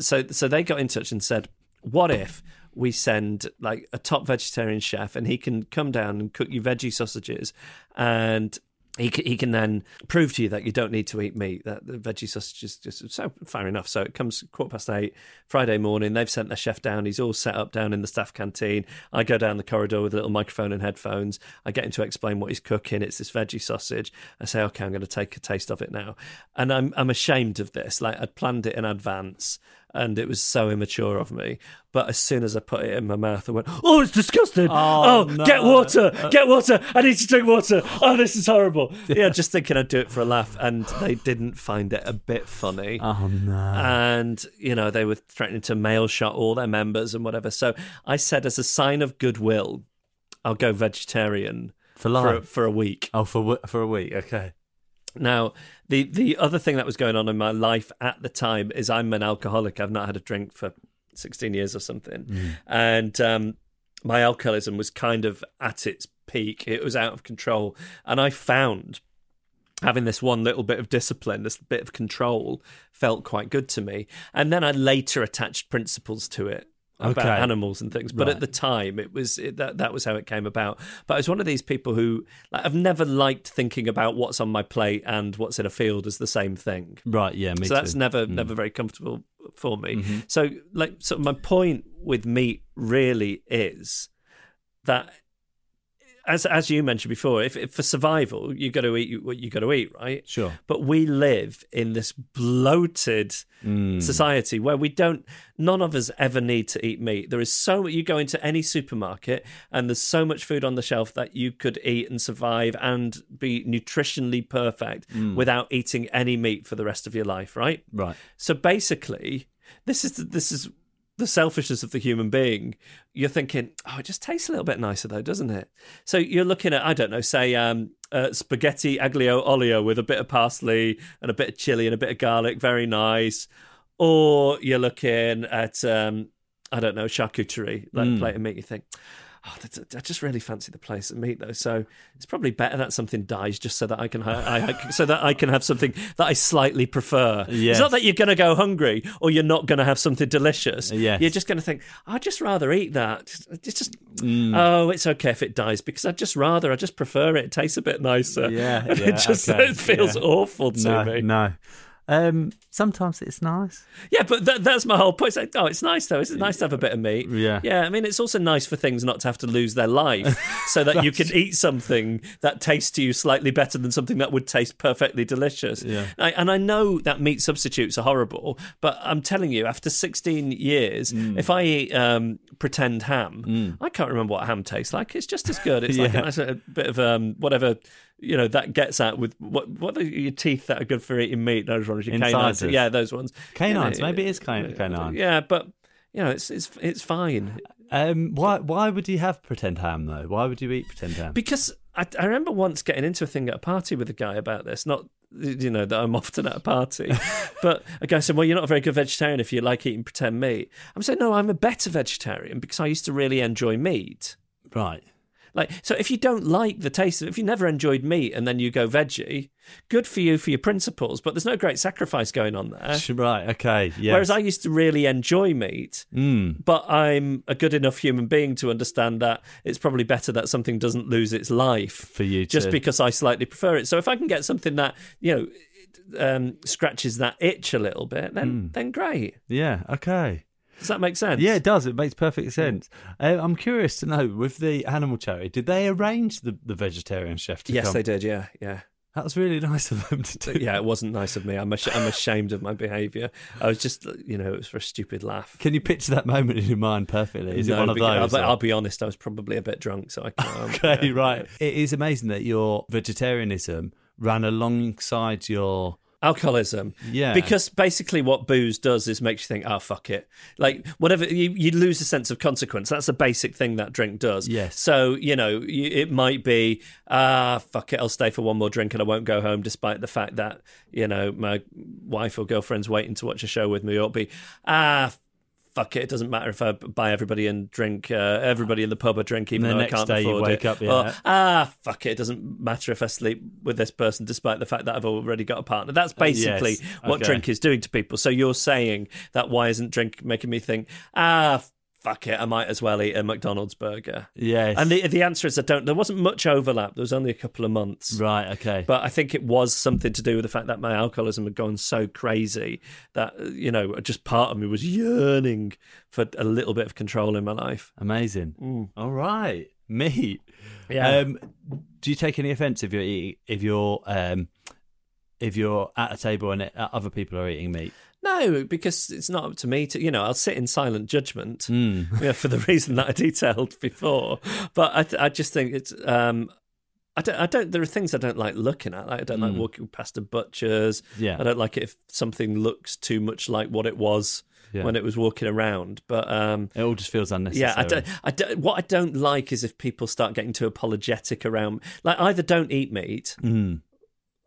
Speaker 2: So so they got in touch and said, "What if we send like a top vegetarian chef and he can come down and cook you veggie sausages and." He he can then prove to you that you don't need to eat meat. That the veggie sausage is just so fair enough. So it comes quarter past eight Friday morning. They've sent their chef down. He's all set up down in the staff canteen. I go down the corridor with a little microphone and headphones. I get him to explain what he's cooking. It's this veggie sausage. I say, okay, I'm going to take a taste of it now, and I'm I'm ashamed of this. Like I'd planned it in advance, and it was so immature of me. But as soon as I put it in my mouth, I went, "Oh, it's disgusting!
Speaker 1: Oh,
Speaker 2: Oh,
Speaker 1: no.
Speaker 2: get water! Get water! I need to drink water! Oh, this is horrible!" Yeah, just thinking I'd do it for a laugh, and they didn't find it a bit funny
Speaker 1: Oh no.
Speaker 2: and you know they were threatening to mail shot all their members and whatever. So I said, as a sign of goodwill, I'll go vegetarian
Speaker 1: for
Speaker 2: for
Speaker 1: life.
Speaker 2: for a week.
Speaker 1: oh, for for a week. Okay.
Speaker 2: Now, the the other thing that was going on in my life at the time is I'm an alcoholic. I've not had a drink for 16 years or something, and um, my alcoholism was kind of at its peak. It was out of control, and I found having this one little bit of discipline, this bit of control, felt quite good to me. And then I later attached principles to it about
Speaker 1: Okay.
Speaker 2: animals and things. But
Speaker 1: Right.
Speaker 2: at the time, it was it, that that was how it came about. But I was one of these people who like, I've never liked thinking about what's on my plate and what's in a field as the same thing.
Speaker 1: Right, yeah, me
Speaker 2: so that's
Speaker 1: too.
Speaker 2: never never very comfortable for me.
Speaker 1: Mm-hmm.
Speaker 2: So like so my point with meat really is that as as you mentioned before, if, if for survival you got to eat what you got to eat, right?
Speaker 1: Sure.
Speaker 2: But we live in this bloated
Speaker 1: Mm.
Speaker 2: society where we don't. None of us ever need to eat meat. There is so you go into any supermarket and there's so much food on the shelf that you could eat and survive and be nutritionally perfect
Speaker 1: Mm.
Speaker 2: without eating any meat for the rest of your life, right?
Speaker 1: Right.
Speaker 2: So basically, this is this is the selfishness of the human being. You're thinking, oh, it just tastes a little bit nicer though, doesn't it? So you're looking at, I don't know, say um, uh, spaghetti aglio olio with a bit of parsley and a bit of chili and a bit of garlic, very nice. Or you're looking at, um, I don't know, charcuterie, like a plate of meat. You think. Oh, that's- I just really fancy the place of meat though, so it's probably better that something dies just so that I can I, I- so that I can have something that I slightly prefer.
Speaker 1: Yes.
Speaker 2: It's not that you're going to go hungry or you're not going to have something delicious.
Speaker 1: Yes.
Speaker 2: You're just going to think, I'd just rather eat that. It's just,
Speaker 1: Mm.
Speaker 2: oh, it's okay if it dies because I'd just rather, I just prefer it. It tastes a bit nicer.
Speaker 1: Yeah, yeah,
Speaker 2: it just
Speaker 1: okay,
Speaker 2: it feels
Speaker 1: yeah.
Speaker 2: awful to
Speaker 1: No,
Speaker 2: me.
Speaker 1: no. Um, sometimes it's nice.
Speaker 2: Yeah, but that, that's my whole point. It's like, oh, it's nice though. It's nice to have a bit of meat.
Speaker 1: Yeah.
Speaker 2: Yeah, I mean, it's also nice for things not to have to lose their life so that you can eat something that tastes to you slightly better than something that would taste perfectly delicious.
Speaker 1: Yeah.
Speaker 2: I, and I know that meat substitutes are horrible, but I'm telling you, after 16 years,
Speaker 1: Mm.
Speaker 2: if I eat um, pretend ham, I can't remember what ham tastes like. It's just as good. It's like a,
Speaker 1: Yeah.
Speaker 2: nice, a bit of um, whatever. You know that gets at with what what are your teeth that are good for eating meat? Those ones, your canines. Yeah, those ones.
Speaker 1: Canines.
Speaker 2: You know,
Speaker 1: Maybe it is can- canine.
Speaker 2: yeah, but you know, it's it's it's fine
Speaker 1: Um, why why would you have pretend ham though? Why would you eat pretend ham?
Speaker 2: because I, I remember once getting into a thing at a party with a guy about this. Not you know that I'm often at a party, but a guy said, "Well, you're not a very good vegetarian if you like eating pretend meat." I'm saying, "No, I'm a better vegetarian because I used to really enjoy meat."
Speaker 1: right.
Speaker 2: Like, so if you don't like the taste of, if you never enjoyed meat and then you go veggie, good for you for your principles, but there's no great sacrifice going on there.
Speaker 1: Right. Okay. Yeah.
Speaker 2: Whereas I used to really enjoy meat,
Speaker 1: Mm.
Speaker 2: but I'm a good enough human being to understand that it's probably better that something doesn't lose its life
Speaker 1: for you
Speaker 2: just
Speaker 1: to,
Speaker 2: because I slightly prefer it. So if I can get something that you know um, scratches that itch a little bit, then
Speaker 1: Hmm.
Speaker 2: then great.
Speaker 1: Yeah. Okay.
Speaker 2: Does that make sense?
Speaker 1: Yeah, it does. It makes perfect sense. Uh, I'm curious to know with the animal charity, did they arrange the, the vegetarian chef to come?
Speaker 2: Yes,
Speaker 1: come?
Speaker 2: they did. Yeah, yeah,
Speaker 1: That was really nice of them to do.
Speaker 2: yeah. It wasn't nice of me. I'm ash- I'm ashamed of my behaviour. I was just you know it was for a stupid laugh.
Speaker 1: Can you picture that moment in your mind perfectly? Is it one of
Speaker 2: because-
Speaker 1: those?
Speaker 2: I'll, I'll be honest. I was probably a bit drunk, so I can't.
Speaker 1: okay,
Speaker 2: yeah.
Speaker 1: right. It is amazing that your vegetarianism ran alongside your
Speaker 2: alcoholism.
Speaker 1: Yeah.
Speaker 2: Because basically what booze does is makes you think, oh, fuck it. Like, whatever, you, you lose a sense of consequence. That's the basic thing that drink does.
Speaker 1: Yes.
Speaker 2: So, you know, you, it might be, ah, fuck it, I'll stay for one more drink and I won't go home despite the fact that, you know, my wife or girlfriend's waiting to watch a show with me. Or it'll be, ah, fuck it, it doesn't matter if I buy everybody and drink, uh, everybody in the pub a drink, even though
Speaker 1: next
Speaker 2: I can't
Speaker 1: day you
Speaker 2: afford
Speaker 1: wake
Speaker 2: it.
Speaker 1: up,
Speaker 2: Or,
Speaker 1: yeah.
Speaker 2: ah, fuck it, it doesn't matter if I sleep with this person despite the fact that I've already got a partner. That's basically
Speaker 1: Yes,
Speaker 2: what
Speaker 1: okay.
Speaker 2: drink is doing to people. So you're saying that why isn't drink making me think, ah, fuck it, I might as well eat a McDonald's burger?
Speaker 1: yes.
Speaker 2: And the the answer is I don't. There wasn't much overlap. There was only a couple of months.
Speaker 1: right. Okay.
Speaker 2: But I think it was something to do with the fact that my alcoholism had gone so crazy that uh, you know just part of me was yearning for a little bit of control in my life.
Speaker 1: Amazing. All right. Meat.
Speaker 2: Yeah.
Speaker 1: Um, do you take any offence if you're eating, if you're um, if you're at a table and other people are eating meat?
Speaker 2: No, because it's not up to me to, you know, I'll sit in silent judgment
Speaker 1: Mm.
Speaker 2: you know, for the reason that I detailed before. But I, th- I just think it's, um, I don't, I don't, there are things I don't like looking at. Like I don't like walking past a butcher's.
Speaker 1: Mm. Yeah.
Speaker 2: I don't like it if something looks too much like what it was
Speaker 1: Yeah.
Speaker 2: when it was walking around. But, um,
Speaker 1: It all just feels unnecessary.
Speaker 2: yeah, I don't, I don't, what I don't like is if people start getting too apologetic around, like either don't eat meat
Speaker 1: Mm.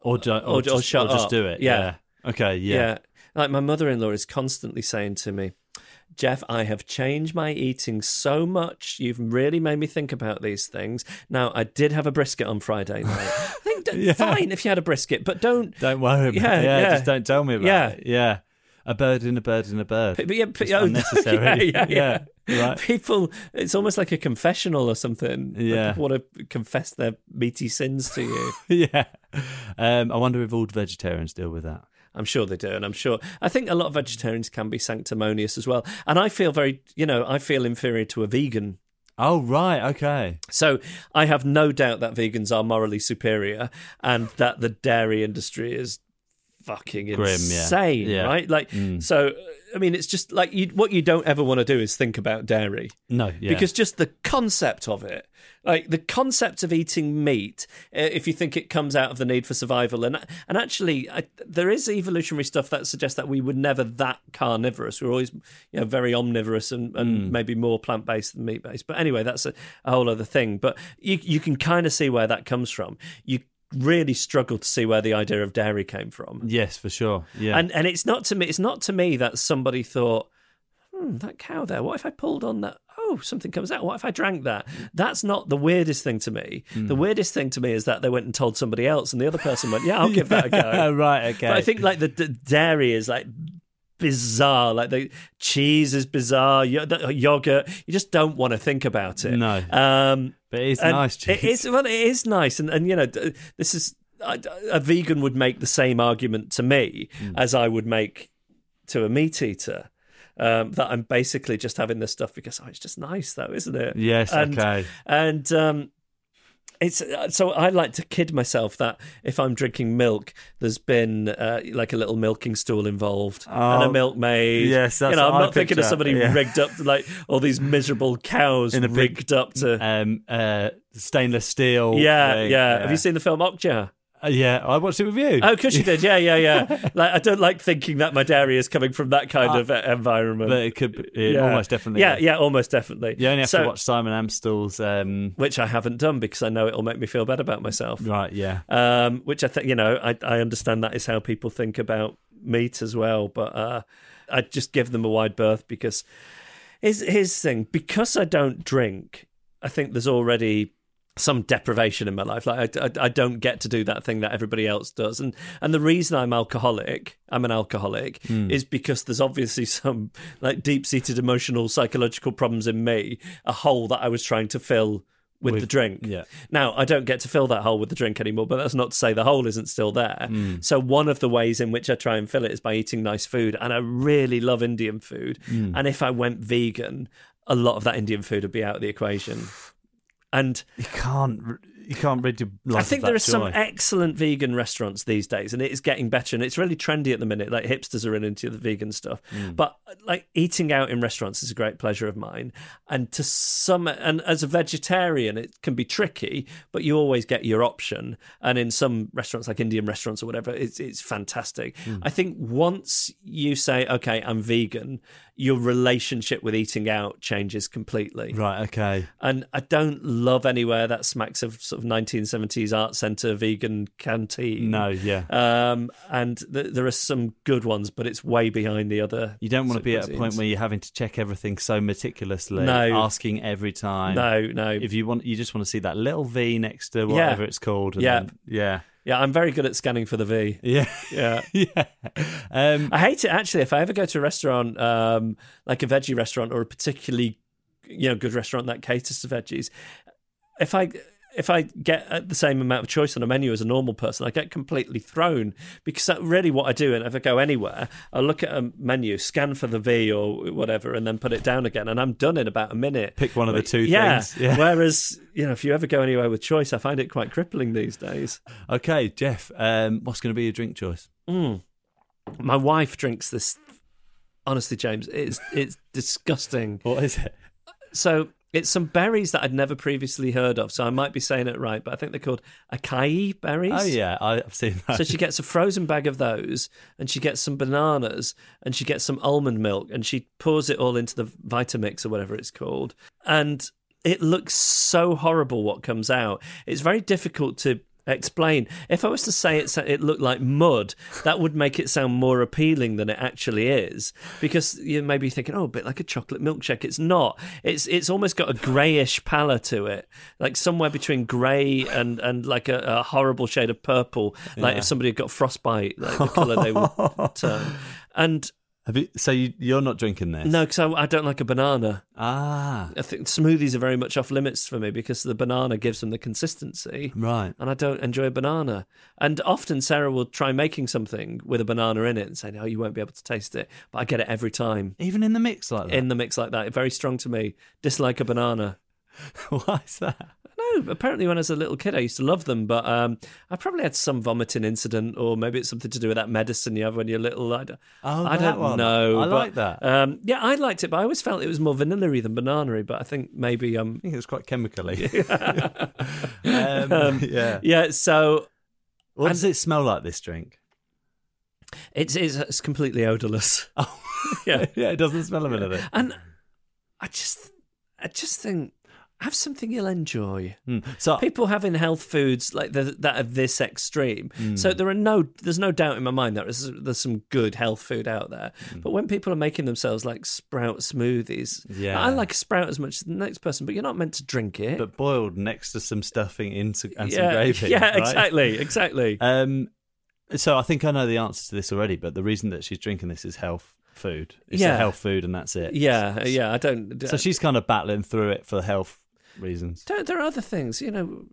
Speaker 1: Or, ju- or,
Speaker 2: Or- or
Speaker 1: just,
Speaker 2: shut
Speaker 1: or just do it.
Speaker 2: Yeah.
Speaker 1: Okay. Yeah.
Speaker 2: Yeah. Like my mother in law is constantly saying to me, Geoff, I have changed my eating so much. You've really made me think about these things. Now, I did have a brisket on Friday night. I think d- fine if you had a brisket, but don't.
Speaker 1: Don't worry. About
Speaker 2: Yeah,
Speaker 1: it. yeah,
Speaker 2: yeah.
Speaker 1: just don't tell me about
Speaker 2: Yeah.
Speaker 1: it. Yeah, a bird in a bird in a bird.
Speaker 2: But yeah, but, oh,
Speaker 1: unnecessary.
Speaker 2: yeah, yeah, yeah.
Speaker 1: right.
Speaker 2: People, it's almost like a confessional or something.
Speaker 1: Yeah.
Speaker 2: people want to confess their meaty sins to you.
Speaker 1: yeah. Um, I wonder if all vegetarians deal with that.
Speaker 2: I'm sure they do, and I'm sure. I think a lot of vegetarians can be sanctimonious as well. And I feel very, you know, I feel inferior to a vegan.
Speaker 1: Oh right, okay.
Speaker 2: So I have no doubt that vegans are morally superior, and that the dairy industry is fucking
Speaker 1: Grim, yeah.
Speaker 2: insane,
Speaker 1: Yeah.
Speaker 2: right? Like,
Speaker 1: Mm.
Speaker 2: so I mean, it's just like you, what you don't ever want to do is think about dairy.
Speaker 1: No, yeah.
Speaker 2: because just the concept of it like the concept of eating meat uh, if you think it comes out of the need for survival and and actually I, there is evolutionary stuff that suggests that we were never that carnivorous. We we're always you know very omnivorous and, and maybe more plant-based than meat-based. But anyway that's a, a whole other thing. But you you can kind of see where that comes from. You really struggled to see where the idea of dairy came from
Speaker 1: yes, for sure. Yeah.
Speaker 2: and and it's not to me it's not to me that somebody thought hmm, that cow there what if i pulled on that oh something comes out what if i drank that that's not the weirdest thing to me the weirdest thing to me is that they went and told somebody else and the other person went yeah i'll give that a go
Speaker 1: right, okay.
Speaker 2: but i think like the, the dairy is like bizarre like the cheese is bizarre the yogurt you just don't want to think about it
Speaker 1: No.
Speaker 2: um
Speaker 1: but it's
Speaker 2: and
Speaker 1: nice cheese.
Speaker 2: It is well, it is nice, and and you know, this is a, a vegan would make the same argument to me
Speaker 1: Hmm.
Speaker 2: as I would make to a meat eater. Um, that I'm basically just having this stuff because oh, it's just nice, though, isn't it?
Speaker 1: Yes,
Speaker 2: and,
Speaker 1: okay.
Speaker 2: And um, it's uh, so I like to kid myself that if I'm drinking milk, there's been uh, like a little milking stool involved and a
Speaker 1: Oh,
Speaker 2: milkmaid.
Speaker 1: yes, that's
Speaker 2: you know, I'm not thinking of somebody
Speaker 1: yeah.
Speaker 2: rigged up like all these miserable cows
Speaker 1: In a big-
Speaker 2: rigged up to.
Speaker 1: Um, uh, stainless steel.
Speaker 2: Yeah,
Speaker 1: thing,
Speaker 2: yeah. Have you seen the film Okja?
Speaker 1: Uh, yeah, I watched it with you.
Speaker 2: Oh, because you did. Yeah, yeah, yeah. like I don't like thinking that my dairy is coming from that kind of uh, environment.
Speaker 1: but it could be, it
Speaker 2: yeah.
Speaker 1: almost definitely.
Speaker 2: Yeah,
Speaker 1: is.
Speaker 2: yeah, almost definitely.
Speaker 1: You only have
Speaker 2: So-
Speaker 1: to watch Simon Amstell's. Um,
Speaker 2: Which I haven't done because I know it'll make me feel bad about myself.
Speaker 1: right, yeah.
Speaker 2: Um, which I think you know, I, I understand that is how people think about meat as well. But uh, I just give them a wide berth because here's the thing: because I don't drink, I think there's already some deprivation in my life. Like I, I, I don't get to do that thing that everybody else does, and and the reason I'm alcoholic, I'm an alcoholic, is because there's obviously some like deep seated emotional psychological problems in me, a hole that I was trying to fill. With,
Speaker 1: With-
Speaker 2: the drink.
Speaker 1: yeah.
Speaker 2: Now, I don't get to fill that hole with the drink anymore, but that's not to say the hole isn't still there.
Speaker 1: Mm.
Speaker 2: So, one of the ways in which I try and fill it is by eating nice food. And I really love Indian food.
Speaker 1: Mm.
Speaker 2: And if I went vegan, a lot of that Indian food would be out of the equation. And
Speaker 1: You can't. You can't rid your life
Speaker 2: I think
Speaker 1: of
Speaker 2: there
Speaker 1: that
Speaker 2: are some excellent vegan restaurants these days, and it is getting better. And it's really trendy at the minute. Like hipsters are in into the vegan stuff,
Speaker 1: Mm.
Speaker 2: but like eating out in restaurants is a great pleasure of mine. And to some, and as a vegetarian, it can be tricky, but you always get your option. And in some restaurants, like Indian restaurants or whatever, it's it's fantastic.
Speaker 1: Mm.
Speaker 2: I think once you say, "Okay, I'm vegan," your relationship with eating out changes completely.
Speaker 1: Right. Okay.
Speaker 2: And I don't love anywhere that smacks of sort of 1970s art centre vegan canteen.
Speaker 1: No. Yeah.
Speaker 2: Um, and th- there are some good ones, but it's way behind the other.
Speaker 1: You don't want to be at a point where you're having to check everything so meticulously,
Speaker 2: No.
Speaker 1: asking every time.
Speaker 2: No, no.
Speaker 1: If you want, you just want to see that little V next to whatever it's called. and
Speaker 2: Yeah.
Speaker 1: then- yeah.
Speaker 2: yeah, I'm very good at scanning for the V.
Speaker 1: Yeah.
Speaker 2: Yeah.
Speaker 1: yeah. Um,
Speaker 2: I hate it actually. If I ever go to a restaurant, um, like a veggie restaurant or a particularly, you know, good restaurant that caters to veggies, if I if I get uh, the same amount of choice on a menu as a normal person, I get completely thrown because that really what I do. And if I go anywhere, I look at a menu, scan for the V or whatever, and then put it down again, and I'm done in about a minute.
Speaker 1: pick one of the two
Speaker 2: yeah.
Speaker 1: things. Yeah.
Speaker 2: Whereas, you know, if you ever go anywhere with choice, I find it quite crippling these days.
Speaker 1: Okay, Geoff. Um, what's going to be your drink choice?
Speaker 2: Mm. My wife drinks this. Honestly, James, it's it's disgusting.
Speaker 1: What is it?
Speaker 2: So it's some berries that I'd never previously heard of. So I might be saying it right, but I think they're called acai berries.
Speaker 1: Oh yeah, I've seen that.
Speaker 2: So she gets a frozen bag of those, and she gets some bananas, and she gets some almond milk, and she pours it all into the Vitamix or whatever it's called, and it looks so horrible what comes out. It's very difficult to explain. If I was to say it, it looked like mud, that would make it sound more appealing than it actually is. Because you may be thinking, oh, a bit like a chocolate milkshake. It's not. It's it's almost got a greyish pallor to it, like somewhere between grey and and like a, a horrible shade of purple. Like
Speaker 1: Yeah.
Speaker 2: if somebody had got frostbite, like the colour they would turn. And
Speaker 1: Have you, so you, you're not drinking this?
Speaker 2: no, because I, I don't like a banana.
Speaker 1: Ah,
Speaker 2: I think smoothies are very much off limits for me because the banana gives them the consistency.
Speaker 1: right.
Speaker 2: and I don't enjoy a banana. And often Sarah will try making something with a banana in it and say, "No, you won't be able to taste it." But I get it every time
Speaker 1: Even in the mix like that.
Speaker 2: in the mix like that. Very strong to me. Dislike a banana.
Speaker 1: Why is that?
Speaker 2: No, apparently when I was a little kid, I used to love them, but um, I probably had some vomiting incident, or maybe it's something to do with that medicine you have when you're little. I don't,
Speaker 1: Oh,
Speaker 2: I don't
Speaker 1: one.
Speaker 2: know.
Speaker 1: I
Speaker 2: but,
Speaker 1: like that.
Speaker 2: Um, yeah, I liked it, but I always felt it was more vanilla-y than banana But I think maybe um,
Speaker 1: I think it was quite chemically. um, yeah.
Speaker 2: yeah. So
Speaker 1: What does it smell like? This drink?
Speaker 2: it's it's, it's completely odorless.
Speaker 1: Oh,
Speaker 2: Yeah.
Speaker 1: yeah. It doesn't smell of anything.
Speaker 2: And I just, I just think, have something you'll enjoy.
Speaker 1: Hmm. So
Speaker 2: People having health foods like the, that are this extreme. So there are no, there's no doubt in my mind that there's, there's some good health food out there. But when people are making themselves like sprout smoothies,
Speaker 1: Yeah.
Speaker 2: I like a sprout as much as the next person, but you're not meant to drink it.
Speaker 1: but boiled next to some stuffing into and some gravy.
Speaker 2: yeah,
Speaker 1: right?
Speaker 2: exactly, exactly.
Speaker 1: Um, so I think I know the answer to this already, but the reason that she's drinking this is health food. It's
Speaker 2: Yeah.
Speaker 1: a health food, and that's it.
Speaker 2: yeah, yeah. I don't.
Speaker 1: So she's kind of battling through it for health reasons.
Speaker 2: There, there are other things, you know.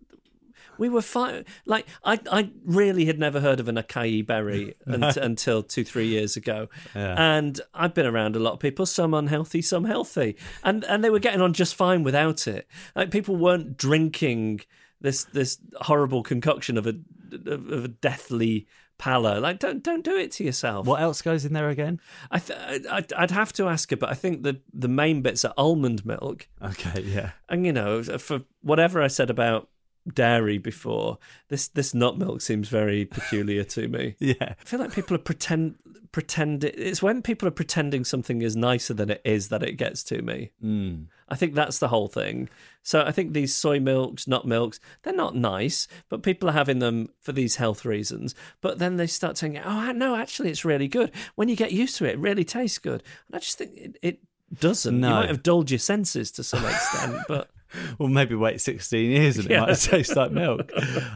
Speaker 2: We were fine. Like I, I really had never heard of an acai berry unt- until two, three years ago,
Speaker 1: Yeah.
Speaker 2: and I've been around a lot of people, some unhealthy, some healthy, and and they were getting on just fine without it. Like people weren't drinking this this horrible concoction of a of, of a deathly pallor. Like don't don't do it to yourself.
Speaker 1: What else goes in there again?
Speaker 2: I th- I'd, I'd have to ask her, but I think the the main bits are almond milk.
Speaker 1: Okay, yeah.
Speaker 2: And you know, for whatever I said about dairy before, this this nut milk seems very peculiar to me.
Speaker 1: Yeah.
Speaker 2: I feel like people are pretend pretend it's when people are pretending something is nicer than it is that it gets to me.
Speaker 1: Mm.
Speaker 2: I think that's the whole thing. So I think these soy milks, nut milks, they're not nice, but people are having them for these health reasons. But then they start saying, "Oh no, actually, it's really good." When you get used to it, it really tastes good. And I just think it, it doesn't.
Speaker 1: No.
Speaker 2: You might have dulled your senses to some extent, but
Speaker 1: Well, maybe wait 16 years and it
Speaker 2: Yeah.
Speaker 1: might taste like milk.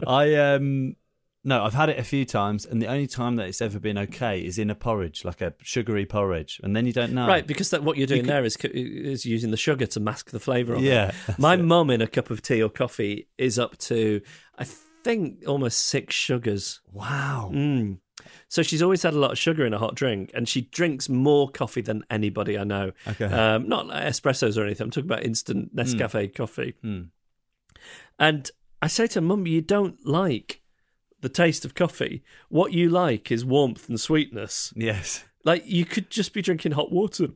Speaker 1: I um no, I've had it a few times, and the only time that it's ever been okay is in a porridge, like a sugary porridge, and then you don't know.
Speaker 2: Right, because that what you're doing there is is using the sugar to mask the flavour of
Speaker 1: Yeah,
Speaker 2: it. My mum in a cup of tea or coffee is up to I think almost six sugars.
Speaker 1: Wow.
Speaker 2: Mm. So she's always had a lot of sugar in a hot drink, and she drinks more coffee than anybody I know.
Speaker 1: Okay.
Speaker 2: Um, not like espressos or anything. I'm talking about instant Nescafe coffee.
Speaker 1: Hmm.
Speaker 2: And I say to her, Mum, you don't like the taste of coffee. What you like is warmth and sweetness.
Speaker 1: Yes.
Speaker 2: Like you could just be drinking hot water.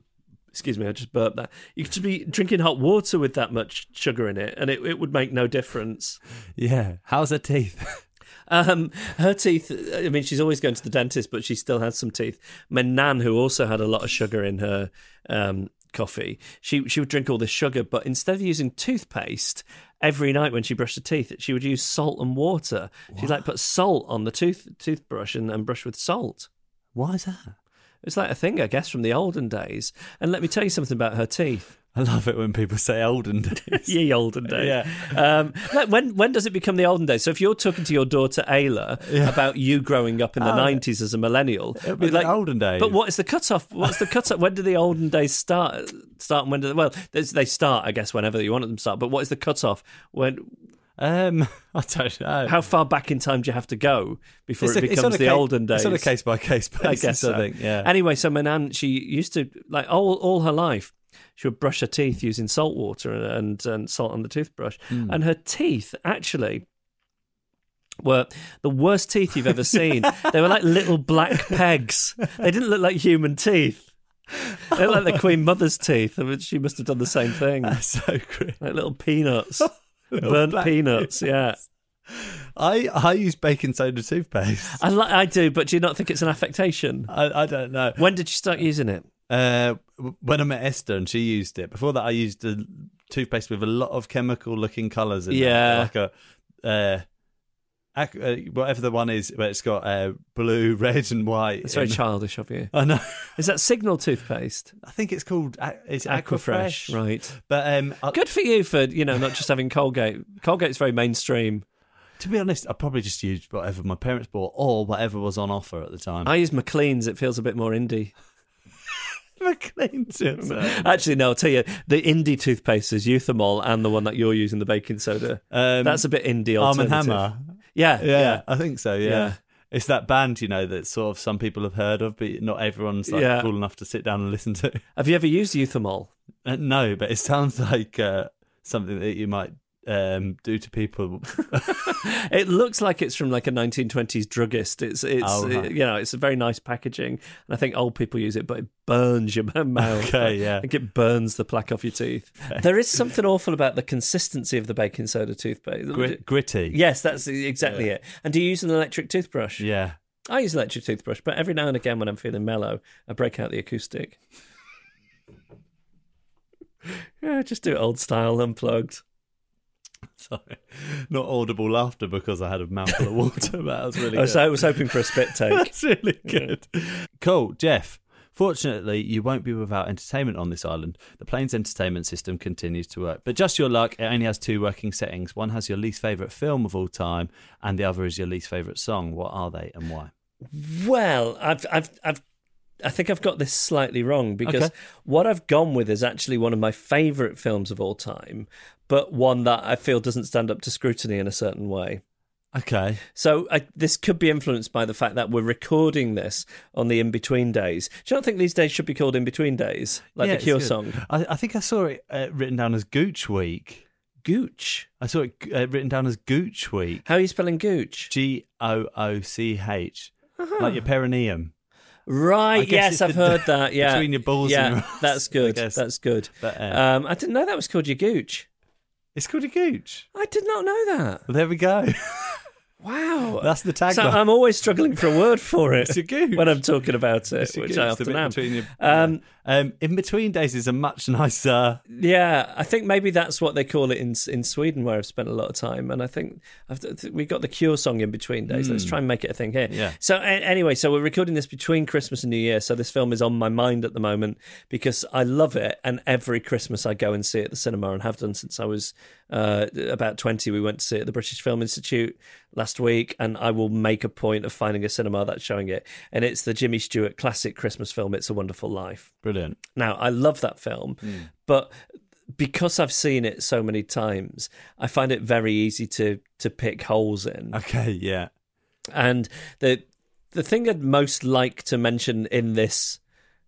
Speaker 2: Excuse me, I just burped that. You could just be drinking hot water with that much sugar in it, and it, it would make no difference.
Speaker 1: Yeah. How's her teeth?
Speaker 2: Um, her teeth. I mean, she's always going to the dentist, but she still has some teeth. My nan, who also had a lot of sugar in her um, coffee, she she would drink all this sugar, but instead of using toothpaste every night when she brushed her teeth, she would use salt and water. She'd like put salt on the tooth toothbrush and, and brush with salt.
Speaker 1: Why is that?
Speaker 2: It's like a thing, I guess, from the olden days. And let me tell you something about her teeth.
Speaker 1: I love it when people say olden days.
Speaker 2: Ye olden days.
Speaker 1: Yeah.
Speaker 2: Um, like when when does it become the olden days? So if you're talking to your daughter Ayla about you growing up in the
Speaker 1: Oh,
Speaker 2: nineties as a millennial, like
Speaker 1: the olden days.
Speaker 2: But what is the cutoff? What's the cutoff? when do the olden days start? Start and when do they, well they start? I guess whenever you want them to start. But what is the cutoff? When
Speaker 1: Um, I don't know.
Speaker 2: how far back in time do you have to go before
Speaker 1: It's
Speaker 2: it becomes
Speaker 1: a
Speaker 2: the
Speaker 1: ca-
Speaker 2: olden days?
Speaker 1: It's on a case by case basis.
Speaker 2: I guess so.
Speaker 1: think. Yeah.
Speaker 2: Anyway, so my nan, she used to like all all her life. She would brush her teeth using salt water and and, salt on the toothbrush,
Speaker 1: Hmm.
Speaker 2: and her teeth actually were the worst teeth you've ever seen. they were like little black pegs. They didn't look like human teeth. They looked like the Queen Mother's teeth. I mean, she must have done the same thing,
Speaker 1: That's so great.
Speaker 2: like little peanuts,
Speaker 1: Little
Speaker 2: burnt
Speaker 1: black
Speaker 2: peanuts. Yeah,
Speaker 1: I I use baking soda toothpaste.
Speaker 2: I li- I do, but do you not think it's an affectation?
Speaker 1: I, I don't know.
Speaker 2: When did you start using it?
Speaker 1: Uh, when I met Esther and she used it. Before that, I used a toothpaste with a lot of chemical looking colours in
Speaker 2: Yeah.
Speaker 1: it. Like a, uh, uh, whatever the one is, but it's got uh, blue, red, and white.
Speaker 2: It's very childish of you.
Speaker 1: I know.
Speaker 2: Is that Signal toothpaste?
Speaker 1: I think it's called A- it's Aquafresh.
Speaker 2: right?
Speaker 1: But um, I,
Speaker 2: Good for you for you know not just having Colgate. Colgate's very mainstream.
Speaker 1: to be honest, I probably just used whatever my parents bought or whatever was on offer at the time.
Speaker 2: I use Macleans. It feels a bit more indie.
Speaker 1: McLean tips.
Speaker 2: Actually, no. I'll tell you, the indie toothpaste is Euthymol, and the one that you're using, the baking soda.
Speaker 1: Um,
Speaker 2: That's a bit indie.
Speaker 1: Arm and. Hammer.
Speaker 2: Yeah,
Speaker 1: Yeah,
Speaker 2: yeah.
Speaker 1: I think so. Yeah.
Speaker 2: Yeah.
Speaker 1: It's that band, you know, that sort of some people have heard of, but not everyone's like
Speaker 2: Yeah.
Speaker 1: cool enough to sit down and listen to.
Speaker 2: Have you ever used Euthymol?
Speaker 1: Uh, no, but it sounds like uh, something that you might um, do to people.
Speaker 2: It looks like it's from like a 1920s druggist. It's it's
Speaker 1: Oh, right.
Speaker 2: you know it's a very nice packaging, and I think old people use it, but it burns your mouth.
Speaker 1: Okay, yeah.
Speaker 2: I think it burns the plaque off your teeth. There is something awful about the consistency of the baking soda toothpaste.
Speaker 1: Grit- gritty.
Speaker 2: Yes, that's exactly it. And do you use an electric toothbrush?
Speaker 1: Yeah.
Speaker 2: I use an electric toothbrush, but every now and again when I'm feeling mellow, I break out the acoustic. yeah, just do it old style, unplugged.
Speaker 1: Sorry. Not audible laughter because I had a mouthful of water, but that was really
Speaker 2: I
Speaker 1: good.
Speaker 2: was, I was hoping for a spit take.
Speaker 1: That's really good. Cool, Geoff. Fortunately, you won't be without entertainment on this island. The plane's entertainment system continues to work. But just your luck, it only has two working settings. One has your least favourite film of all time, and the other is your least favourite song. What are they and why?
Speaker 2: Well, I've, I've, I've, I think I've got this slightly wrong because
Speaker 1: Okay.
Speaker 2: what I've gone with is actually one of my favourite films of all time, but one that I feel doesn't stand up to scrutiny in a certain way.
Speaker 1: Okay.
Speaker 2: So I, this could be influenced by the fact that we're recording this on the in between days. Do you not think these days should be called in between days, like
Speaker 1: Yeah,
Speaker 2: the Cure song?
Speaker 1: I, I think I saw it uh, written down as Gooch Week.
Speaker 2: Gooch.
Speaker 1: I saw it uh, written down as Gooch Week.
Speaker 2: How are you spelling Gooch?
Speaker 1: G O O C H. Like your perineum.
Speaker 2: Right. Yes, I've heard that. Yeah.
Speaker 1: between your balls
Speaker 2: Yeah,
Speaker 1: and your ass,
Speaker 2: that's good. That's good.
Speaker 1: But, uh,
Speaker 2: Um, I didn't know that was called your Gooch.
Speaker 1: It's called a Gooch.
Speaker 2: I did not know that.
Speaker 1: Well, there we go.
Speaker 2: Wow.
Speaker 1: That's the tagline.
Speaker 2: So I'm always struggling for a word for it
Speaker 1: It's a gooch.
Speaker 2: when I'm talking about it, which
Speaker 1: gooch,
Speaker 2: I often am.
Speaker 1: your-
Speaker 2: Um,
Speaker 1: Um, in between days is a much nicer.
Speaker 2: Yeah, I think maybe that's what they call it in in Sweden, where I've spent a lot of time. And I think I've, we got the Cure song in between days. Let's try and make it a thing here.
Speaker 1: Hmm. Yeah.
Speaker 2: So anyway, so we're recording this between Christmas and New Year. So this film is on my mind at the moment because I love it, and every Christmas I go and see it at the cinema, and have done since I was uh, about twenty. We went to see it at the British Film Institute last week, and I will make a point of finding a cinema that's showing it. And it's the Jimmy Stewart classic Christmas film, "It's a Wonderful Life."
Speaker 1: Brilliant.
Speaker 2: Now, I love that film, but because I've seen it so many times, I find it very easy to to pick holes in.
Speaker 1: Okay, yeah.
Speaker 2: And the the thing I'd most like to mention in this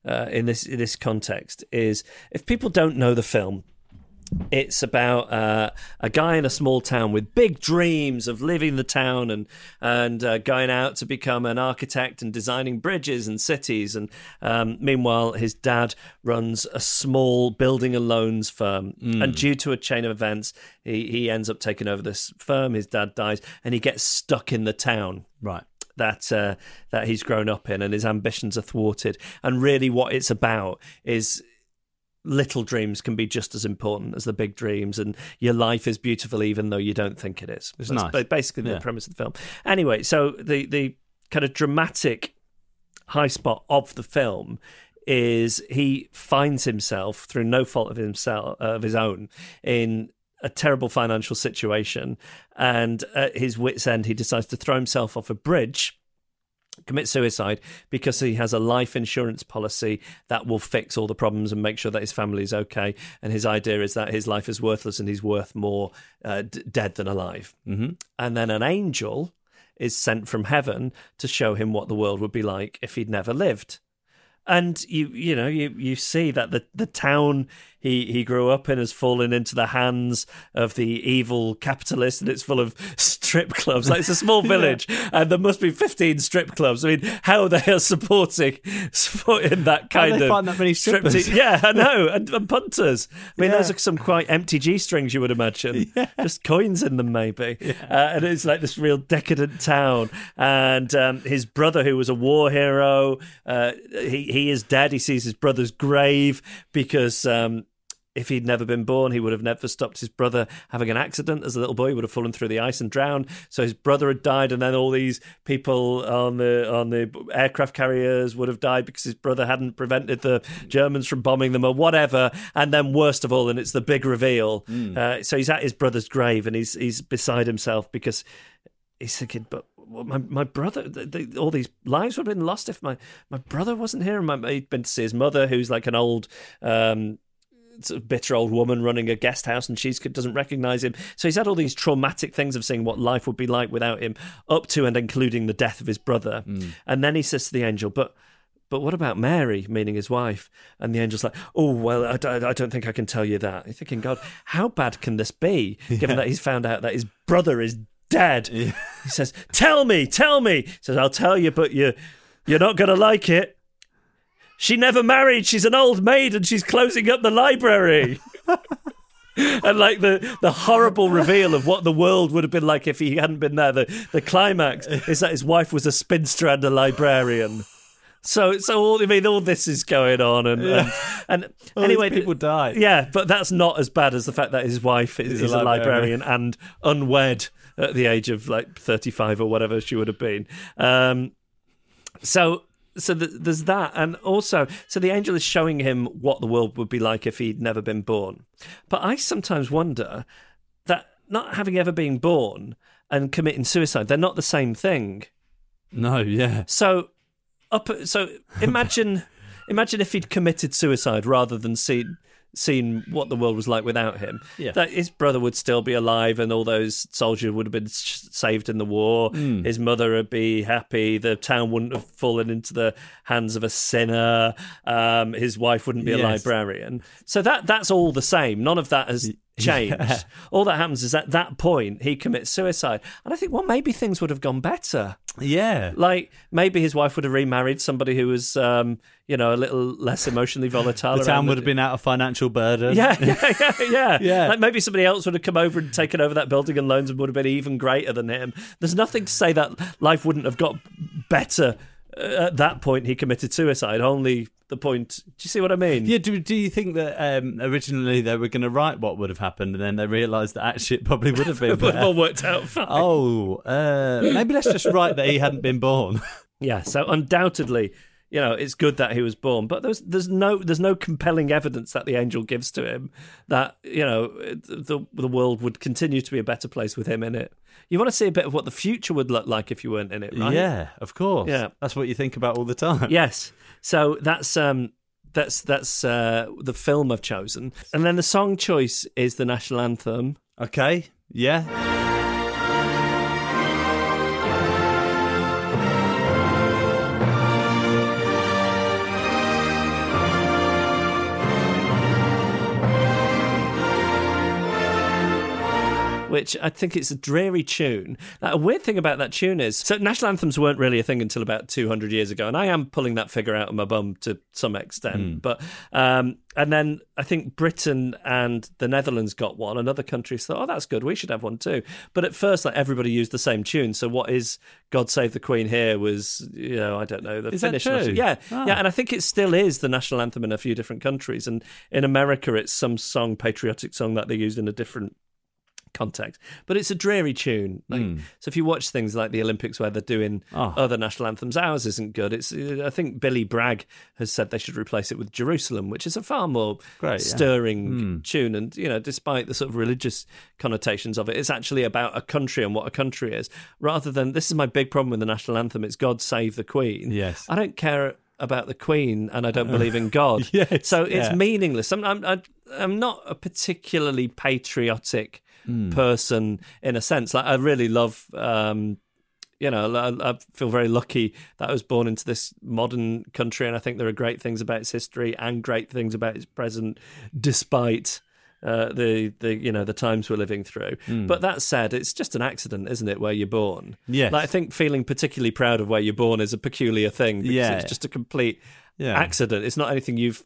Speaker 2: uh, in this in this context is if people don't know the film. It's about uh, a guy in a small town with big dreams of living the town and and uh, going out to become an architect and designing bridges and cities. And um, meanwhile, his dad runs a small building and loans firm. And due to a chain of events, he he ends up taking over this firm. His dad dies, and he gets stuck in the town
Speaker 1: Right.
Speaker 2: that uh, that he's grown up in, and his ambitions are thwarted. And really, what it's about is little dreams can be just as important as the big dreams, and your life is beautiful even though you don't think it is.
Speaker 1: It's
Speaker 2: That's
Speaker 1: nice.
Speaker 2: basically the
Speaker 1: Yeah.
Speaker 2: premise of the film. Anyway, so the the kind of dramatic high spot of the film is he finds himself through no fault of himself uh, of his own in a terrible financial situation and at his wits end he decides to throw himself off a bridge commit suicide because he has a life insurance policy that will fix all the problems and make sure that his family is okay. And his idea is that his life is worthless and he's worth more uh, d- dead than alive.
Speaker 1: Hmm
Speaker 2: and then an angel is sent from heaven to show him what the world would be like if he'd never lived. And you you know you you see that the the town he he grew up in has fallen into the hands of the evil capitalist, and it's full of strip clubs. Like it's a small village, and there must be fifteen strip clubs. I mean, how they are supporting supporting that
Speaker 1: How
Speaker 2: kind
Speaker 1: do they
Speaker 2: of
Speaker 1: find that many
Speaker 2: strip
Speaker 1: strippers?
Speaker 2: te- Yeah, I know, and, and punters. I mean,
Speaker 1: Yeah.
Speaker 2: those are some quite empty g strings, you would imagine. Just coins in them, maybe. Uh, and it's like this real decadent town. And um, his brother, who was a war hero, uh, he he is dead. He sees his brother's grave because. Um, if he'd never been born, he would have never stopped his brother having an accident as a little boy. He would have fallen through the ice and drowned. So his brother had died, and then all these people on the on the aircraft carriers would have died because his brother hadn't prevented the Germans from bombing them or whatever. And then worst of all, and it's the big reveal. Uh, so he's at his brother's grave and he's he's beside himself because he's thinking, but my my brother, th th all these lives would have been lost if my my brother wasn't here. And my, he'd been to see his mother, who's like an old. Um, sort of bitter old woman running a guest house and she doesn't recognize him. So he's had all these traumatic things of seeing what life would be like without him, up to and including the death of his brother. Mm. And then he says to the angel, But but what about Mary, meaning his wife? And the angel's like, oh, well, I, don't- I don't think I can tell you that. You're thinking, God, how bad can this be, given that he's found out that his brother is dead? He says, tell me, tell me. He says, I'll tell you, but you, you're not going to like it. She never married. She's an old maid and she's closing up the library. and like the the horrible reveal of what the world would have been like if he hadn't been there. The the climax is that his wife was a spinster and a librarian. So so all I mean all this is going on and and, and
Speaker 1: All
Speaker 2: anyway
Speaker 1: people die.
Speaker 2: Yeah, but that's not as bad as the fact that his wife is,
Speaker 1: a
Speaker 2: is a
Speaker 1: librarian.
Speaker 2: librarian and unwed at the age of like 35 or whatever she would have been. Um, so so th- there's that and also so the angel is showing him what the world would be like if he'd never been born but i sometimes wonder that not having ever been born and committing suicide they're not the same thing
Speaker 1: No, yeah.
Speaker 2: so up so imagine imagine if he'd committed suicide rather than seen seen what the world was like without him.
Speaker 1: Yeah.
Speaker 2: that his brother would still be alive and all those soldiers would have been saved in the war.
Speaker 1: Hmm.
Speaker 2: his mother would be happy. The town wouldn't have fallen into the hands of a sinner. Um, his wife wouldn't be a librarian. So that that's all the same. None of that has changed
Speaker 1: Yeah.
Speaker 2: all that happens is at that point he commits suicide and i think well maybe things would have gone better
Speaker 1: Yeah.
Speaker 2: like maybe his wife would have remarried somebody who was, um, you know, a little less emotionally volatile.
Speaker 1: The town would have been out of financial burden.
Speaker 2: Yeah, yeah, yeah, yeah.
Speaker 1: Yeah.
Speaker 2: Like maybe somebody else would have come over and taken over that building and loans and would have been even greater than him. There's nothing to say that life wouldn't have got better at that point. He committed suicide. Only the point. Do you see what I mean?
Speaker 1: Yeah, do, do you think that um, originally they were going to write what would have happened and then they realised that actually it probably would have been
Speaker 2: It would have all worked out fine.
Speaker 1: Oh, uh, maybe let's just write that he hadn't been born.
Speaker 2: Yeah, so undoubtedly, you know, it's good that he was born, but there's there's no there's no compelling evidence that the angel gives to him that you know the the world would continue to be a better place with him in it. You want to see a bit of what the future would look like if you weren't in it, right?
Speaker 1: Yeah, of course.
Speaker 2: Yeah.
Speaker 1: That's what you think about all the time.
Speaker 2: Yes. So that's um that's that's uh, the film I've chosen, and then the song choice is the national anthem.
Speaker 1: Okay. Yeah.
Speaker 2: Which I think it's a dreary tune. Now, a weird thing about that tune is so national anthems weren't really a thing until about 200 years ago, and I am pulling that figure out of my bum to some extent. But um, and then I think Britain and the Netherlands got one, and other countries thought, oh, that's good, we should have one too. But at first, like everybody used the same tune. So what is "God Save the Queen" here was, you know, I don't know the
Speaker 1: Is
Speaker 2: Finnish. national- yeah,
Speaker 1: Ah.
Speaker 2: yeah, and I think it still is the national anthem in a few different countries, and in America, it's some song, patriotic song that they used in a different context. But it's a dreary tune. Like, hmm. So if you watch things like the Olympics where they're doing.
Speaker 1: Oh.
Speaker 2: other national anthems, ours isn't good. It's I think Billy Bragg has said they should replace it with Jerusalem, which is a far more
Speaker 1: Great, yeah.
Speaker 2: stirring hmm. tune. And you know, despite the sort of religious connotations of it, it's actually about a country and what a country is, rather than this is my big problem with the national anthem. It's God Save the Queen.
Speaker 1: Yes.
Speaker 2: I don't care about the Queen and I don't believe in God.
Speaker 1: Yes,
Speaker 2: so it's
Speaker 1: yeah.
Speaker 2: meaningless. I'm, I'm, I'm not a particularly patriotic
Speaker 1: Hmm.
Speaker 2: person in a sense. Like I really love, um, you know, I, I feel very lucky that I was born into this modern country, and I think there are great things about its history and great things about its present, despite. Uh, the the you know the times we're living through,
Speaker 1: Hmm.
Speaker 2: but that said, it's just an accident, isn't it? Where you're born,
Speaker 1: Yes.
Speaker 2: Like, I think feeling particularly proud of where you're born is a peculiar thing. Because
Speaker 1: Yeah.
Speaker 2: it's just a complete
Speaker 1: Yeah.
Speaker 2: accident. It's not anything you've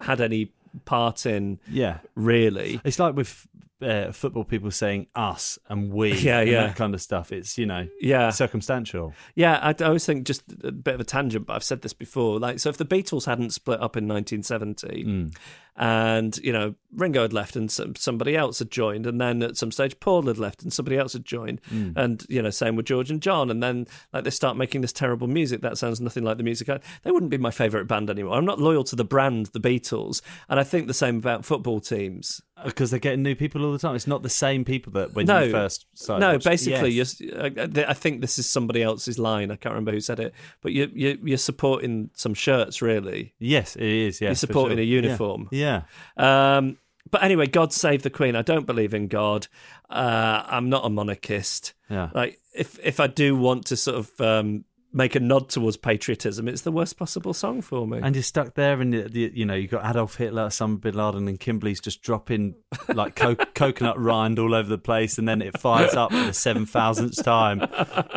Speaker 2: had any part in,
Speaker 1: Yeah.
Speaker 2: really.
Speaker 1: It's like with uh, football people saying us and we,
Speaker 2: Yeah,
Speaker 1: and
Speaker 2: yeah.
Speaker 1: that kind of stuff. It's you know
Speaker 2: Yeah.
Speaker 1: circumstantial.
Speaker 2: Yeah, I, I always think just a bit of a tangent, but I've said this before. Like, so if the Beatles hadn't split up in 1970,
Speaker 1: Mm.
Speaker 2: And you know Ringo had left and some, somebody else had joined, and then at some stage Paul had left and somebody else had joined,
Speaker 1: Mm.
Speaker 2: and you know same with George and John, and then like they start making this terrible music that sounds nothing like the music. I, they wouldn't be my favourite band anymore. I'm not loyal to the brand, the Beatles, and I think the same about football teams.
Speaker 1: Because they're getting new people all the time. It's not the same people that when
Speaker 2: No.
Speaker 1: you first started.
Speaker 2: No,
Speaker 1: watching-
Speaker 2: basically,
Speaker 1: Yes.
Speaker 2: you're, I, I think this is somebody else's line. I can't remember who said it, but you, you, you're supporting some shirts, really.
Speaker 1: yes, it is. Yes,
Speaker 2: You're supporting
Speaker 1: sure.
Speaker 2: a uniform.
Speaker 1: Yeah. yeah.
Speaker 2: Um, but anyway, God save the Queen. I don't believe in God. Uh, I'm not a monarchist.
Speaker 1: Yeah.
Speaker 2: Like, if if I do want to sort of um, make a nod towards patriotism, it's the worst possible song for me.
Speaker 1: And you're stuck there, and you, know you got Adolf Hitler, Osama bin Laden, and Kimberly's just dropping like co- coconut rind all over the place, and then it fires up for the seven thousandth time.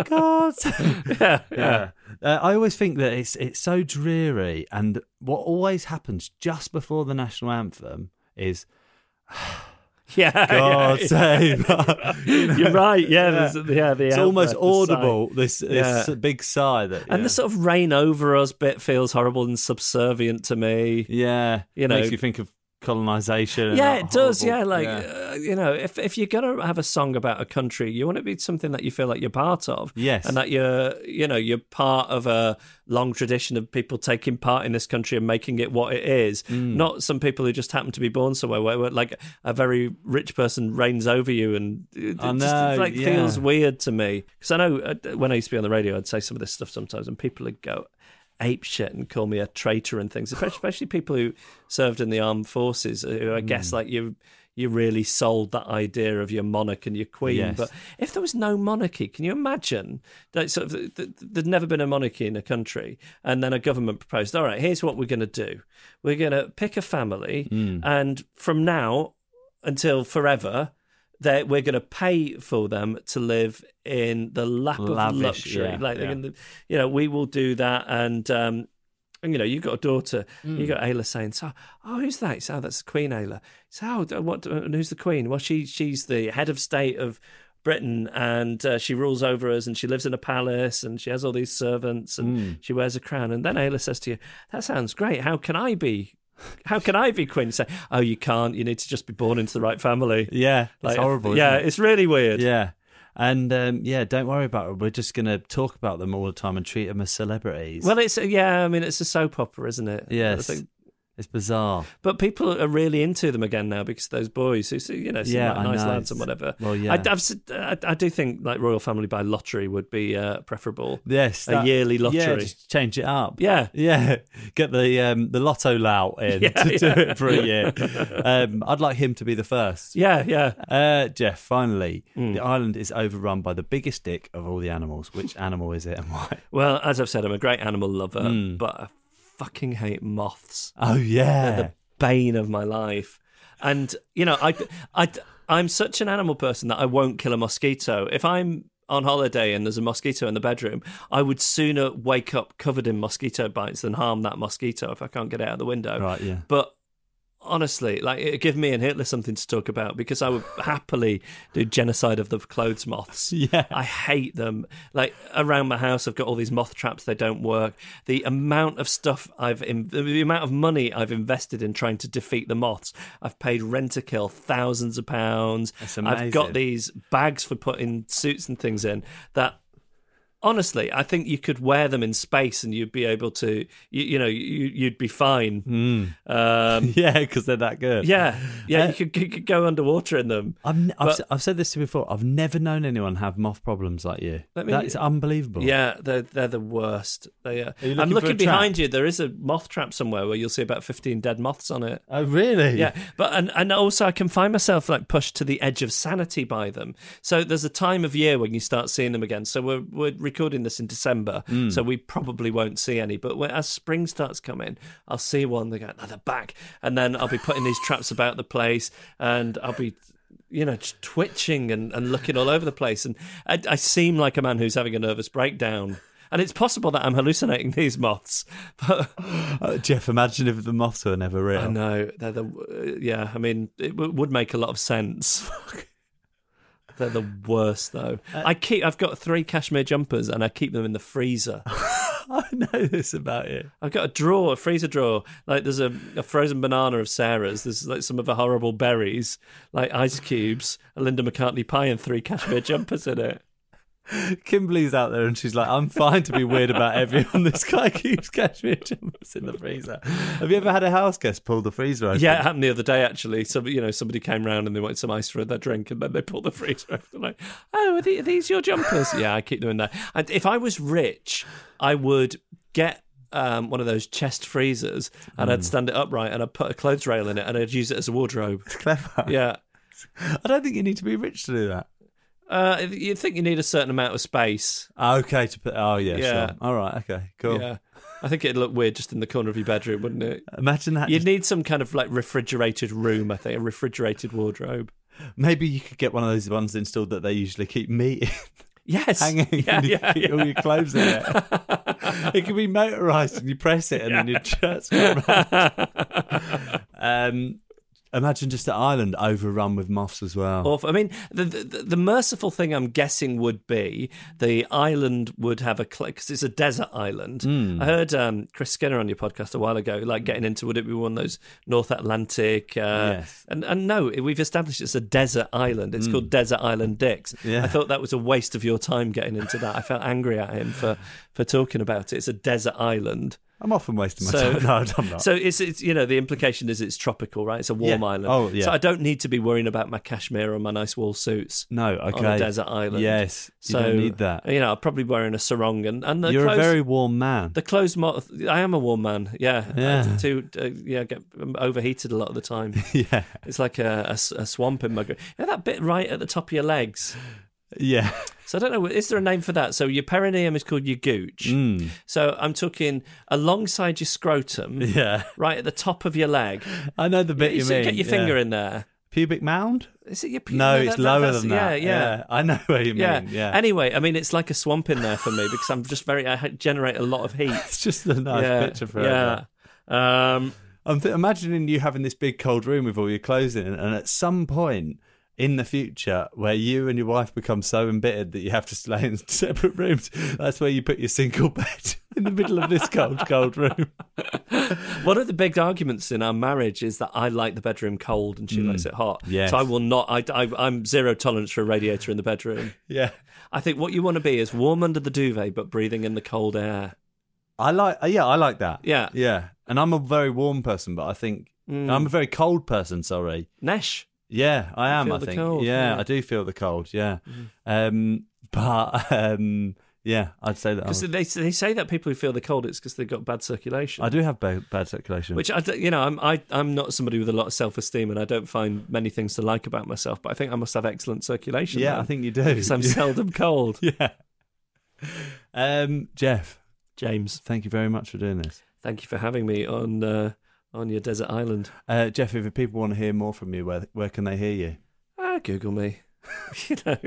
Speaker 1: God,
Speaker 2: yeah,
Speaker 1: yeah. Uh, I always think that it's it's so dreary, and what always happens just before the national anthem is
Speaker 2: yeah.
Speaker 1: God
Speaker 2: yeah.
Speaker 1: save.
Speaker 2: You're right. Yeah, there's- yeah. The
Speaker 1: It's almost
Speaker 2: outbreath, the sigh.
Speaker 1: audible. This, this
Speaker 2: Yeah.
Speaker 1: big sigh that,
Speaker 2: And the sort of rain over us bit feels horrible and subservient to me.
Speaker 1: yeah,
Speaker 2: you know-
Speaker 1: makes you think of colonization. and
Speaker 2: Yeah, it does.
Speaker 1: horrible-
Speaker 2: Yeah, like
Speaker 1: yeah.
Speaker 2: Uh, you know, if if you're gonna have a song about a country, you want it to be something that you feel like you're part of.
Speaker 1: Yes.
Speaker 2: and that you're you know you're part of a long tradition of people taking part in this country and making it what it is.
Speaker 1: Mm.
Speaker 2: Not some people who just happen to be born somewhere where, where like a very rich person reigns over you, and it,
Speaker 1: know,
Speaker 2: just like
Speaker 1: yeah.
Speaker 2: feels weird to me because I know uh, when I used to be on the radio, I'd say some of this stuff sometimes, and people would go ape shit and call me a traitor and things, especially, people who served in the armed forces, who I
Speaker 1: Mm.
Speaker 2: guess like you you really sold that idea of your monarch and your queen.
Speaker 1: Yes.
Speaker 2: But if there was no monarchy, can you imagine that sort of th- th- there'd never been a monarchy in a country, and then a government proposed, all right, here's what we're going to do: we're going to pick a family,
Speaker 1: Hmm.
Speaker 2: and from now until forever. That we're going to pay for them to live in the lap of luxury,
Speaker 1: yeah,
Speaker 2: like
Speaker 1: yeah.
Speaker 2: you know, we will do that, and um, and you know, you've got a daughter.
Speaker 1: Hmm.
Speaker 2: You got Ayla saying, "So, oh, who's that?" It's, oh, that's Queen Ayla. So, oh, what? And who's the Queen? Well, she she's the head of state of Britain, and uh, she rules over us, and she lives in a palace, and she has all these servants, and
Speaker 1: Hmm.
Speaker 2: she wears a crown. And then Ayla says to you, "That sounds great. How can I be?" How can I be queen? Say, oh, you can't. You need to just be born into the right family.
Speaker 1: Yeah, it's horrible.
Speaker 2: Yeah,
Speaker 1: it?
Speaker 2: it's really weird.
Speaker 1: yeah. And um, yeah, don't worry about it. We're just going to talk about them all the time and treat them as celebrities.
Speaker 2: Well, it's yeah. I mean, it's a soap opera, isn't it?
Speaker 1: yes,
Speaker 2: think
Speaker 1: it's bizarre.
Speaker 2: But people are really into them again now because those boys who, you know, seem
Speaker 1: Yeah,
Speaker 2: like nice
Speaker 1: know.
Speaker 2: lads and whatever.
Speaker 1: Well, yeah.
Speaker 2: I, I, I do think like royal family by lottery would be uh, preferable.
Speaker 1: Yes,
Speaker 2: A yearly
Speaker 1: Yeah,
Speaker 2: lottery.
Speaker 1: just change it up.
Speaker 2: Yeah.
Speaker 1: Yeah, get the um, the lotto lout in
Speaker 2: Yeah,
Speaker 1: to do it for a year. Um, I'd like him to be the first.
Speaker 2: Yeah, yeah.
Speaker 1: Uh, Geoff, finally,
Speaker 2: Hmm.
Speaker 1: the island is overrun by the biggest dick of all the animals. Which animal is it and why?
Speaker 2: Well, as I've said, I'm a great animal lover,
Speaker 1: Hmm.
Speaker 2: but I fucking hate moths.
Speaker 1: Oh yeah,
Speaker 2: They're the bane of my life. And you know, I, I, I'm such an animal person that I won't kill a mosquito. If I'm on holiday and there's a mosquito in the bedroom, I would sooner wake up covered in mosquito bites than harm that mosquito if I can't get it out the window.
Speaker 1: right. Yeah.
Speaker 2: But honestly, like it give me and Hitler something to talk about because I would happily do genocide of the clothes moths.
Speaker 1: Yeah.
Speaker 2: I hate them. Like around my house, I've got all these moth traps. They don't work. The amount of stuff I've, in, the amount of money I've invested in trying to defeat the moths. I've paid Rentokil thousands of pounds.
Speaker 1: That's
Speaker 2: I've got these bags for putting suits and things in that honestly, I think you could wear them in space and you'd be able to, you, you know, you, you'd be fine. Um,
Speaker 1: yeah, because they're that good.
Speaker 2: yeah, yeah,
Speaker 1: Uh,
Speaker 2: you, could, you could go underwater in them.
Speaker 1: I've, I've,
Speaker 2: But-
Speaker 1: I've said this to you before. I've never known anyone have moth problems like you.
Speaker 2: Me-
Speaker 1: that is unbelievable.
Speaker 2: Yeah, they're they're the worst. They are.
Speaker 1: Are you
Speaker 2: I'm
Speaker 1: looking
Speaker 2: behind you. There is a moth trap somewhere where you'll see about 15 dead moths on it.
Speaker 1: Oh really?
Speaker 2: Yeah, but and, and also I can find myself like pushed to the edge of sanity by them. So there's a time of year when you start seeing them again. So we're we're recording this in December,
Speaker 1: Mm.
Speaker 2: so we probably won't see any. But when, as spring starts coming, I'll see one. They go, oh, they're back, and then I'll be putting these traps about the place, and I'll be. You know, twitching and, and looking all over the place, and I, I seem like a man who's having a nervous breakdown. And it's possible that I'm hallucinating these moths, but
Speaker 1: Uh, Geoff, imagine if the moths were never real.
Speaker 2: I know they're the uh, yeah. I mean, it w- would make a lot of sense. they're the worst though. Uh, I keep. I've got three cashmere jumpers, and I keep them in the freezer.
Speaker 1: I know this about you.
Speaker 2: I've got a drawer, a freezer drawer. Like there's a, a frozen banana of Sarah's. There's like some of the horrible berries, like ice cubes, a Linda McCartney pie, and three cashmere jumpers in it.
Speaker 1: Kimberly's out there and she's like, I'm fine to be weird about everyone. This guy keeps cashmere jumpers in the freezer. Have you ever had a house guest pull the freezer open?
Speaker 2: Yeah, it happened the other day actually. So you know, somebody came round and they wanted some ice for their drink, and then they pulled the freezer open. They're like, "Oh, are, the- are these your jumpers?" yeah, I keep them in there. And if I was rich, I would get. Um, one of those chest freezers, and I'd stand it upright, and I'd put a clothes rail in it, and I'd use it as a wardrobe.
Speaker 1: It's clever.
Speaker 2: Yeah,
Speaker 1: I don't think you need to be rich to do that.
Speaker 2: Uh, you think you need a certain amount of space.
Speaker 1: Okay, to put. Oh, yeah,
Speaker 2: Yeah.
Speaker 1: sure. All right, okay, cool.
Speaker 2: Yeah, I think it'd look weird just in the corner of your bedroom, wouldn't it?
Speaker 1: Imagine that.
Speaker 2: You'd
Speaker 1: just-
Speaker 2: need some kind of like refrigerated room. I think a refrigerated wardrobe.
Speaker 1: maybe you could get one of those ones installed that they usually keep meat in,
Speaker 2: Yes,
Speaker 1: hanging
Speaker 2: Yeah,
Speaker 1: and you
Speaker 2: yeah,
Speaker 1: keep all your clothes in it. it can be motorized and you press it and then your shirt's got around. Um, imagine just an island overrun with moths as well.
Speaker 2: Awful. I mean, the, the the merciful thing I'm guessing would be the island would have a because it's a desert island.
Speaker 1: Hmm.
Speaker 2: I heard um, Chris Skinner on your podcast a while ago, like getting into would it be one of those North Atlantic? Uh,
Speaker 1: Yes.
Speaker 2: And and no, we've established it's a desert island. It's called Desert Island Dicks.
Speaker 1: Yeah.
Speaker 2: I thought that was a waste of your time getting into that. I felt angry at him for for talking about it. It's a desert island.
Speaker 1: I'm often wasting my
Speaker 2: So-
Speaker 1: time. No, I'm not.
Speaker 2: So it's, it's you know the implication is it's tropical, right? It's a warm
Speaker 1: Yeah.
Speaker 2: island.
Speaker 1: Oh, yeah.
Speaker 2: So I don't need to be worrying about my cashmere or my nice wool suits
Speaker 1: no, okay.
Speaker 2: on a desert island.
Speaker 1: Yes, you
Speaker 2: so
Speaker 1: don't need that.
Speaker 2: You know, I'm probably wearing a sarong and and the
Speaker 1: You're
Speaker 2: clothes,
Speaker 1: a very warm man.
Speaker 2: the clothes. Mo- I am a warm man. Yeah,
Speaker 1: Yeah.
Speaker 2: Do, uh, yeah, get overheated a lot of the time.
Speaker 1: yeah,
Speaker 2: It's like a a swamp in my. You know that bit right at the top of your legs.
Speaker 1: Yeah.
Speaker 2: So I don't know. Is there a name for that? So your perineum is called your gooch.
Speaker 1: Mm.
Speaker 2: So I'm talking alongside your scrotum,
Speaker 1: Yeah,
Speaker 2: right at the top of your leg.
Speaker 1: I know the bit you,
Speaker 2: so
Speaker 1: mean.
Speaker 2: get your
Speaker 1: yeah.
Speaker 2: finger in there.
Speaker 1: Pubic mound?
Speaker 2: Is it your? pu-
Speaker 1: No,
Speaker 2: that-
Speaker 1: it's
Speaker 2: that-
Speaker 1: lower than that.
Speaker 2: Yeah, yeah.
Speaker 1: I know what you mean. Yeah,
Speaker 2: Anyway, I mean, it's like a swamp in there for me because I'm just very. I generate a lot of heat.
Speaker 1: it's just a nice
Speaker 2: yeah,
Speaker 1: picture for
Speaker 2: yeah. Um,
Speaker 1: I'm th- imagining you having this big cold room with all your clothes in, and at some point in the future, where you and your wife become so embittered that you have to stay in separate rooms, that's where you put your single bed in the middle of this cold, cold room.
Speaker 2: one of the big arguments in our marriage is that I like the bedroom cold and she likes it hot.
Speaker 1: Mm. Yes.
Speaker 2: So I will not. I, I, I'm zero tolerance for a radiator in the bedroom.
Speaker 1: Yeah,
Speaker 2: I think what you want to be is warm under the duvet but breathing in the cold air.
Speaker 1: I like. uh, Yeah, I like that.
Speaker 2: Yeah.
Speaker 1: yeah. And I'm a very warm person, but I think
Speaker 2: Mm.
Speaker 1: I'm a very cold person. Sorry.
Speaker 2: Nesh.
Speaker 1: Yeah, I am. I think.
Speaker 2: cold,
Speaker 1: yeah,
Speaker 2: yeah. Mm-hmm.
Speaker 1: I do feel the cold. Yeah, um, but um, yeah, I'd say that.
Speaker 2: Because they, they say that people who feel the cold, it's because they've got bad circulation.
Speaker 1: I do have bad, bad circulation.
Speaker 2: Which I, you know, I'm I, I'm not somebody with a lot of self esteem, and I don't find many things to like about myself. But I think I must have excellent circulation.
Speaker 1: yeah,
Speaker 2: then,
Speaker 1: I think you do.
Speaker 2: because I'm seldom cold.
Speaker 1: yeah. Um, Geoff,
Speaker 2: James,
Speaker 1: thank you very much for doing this.
Speaker 2: thank you for having me on uh, on your desert island.
Speaker 1: Uh, Geoff, if people want to hear more from you, where where can they hear you?
Speaker 2: Ah, Google me. you know,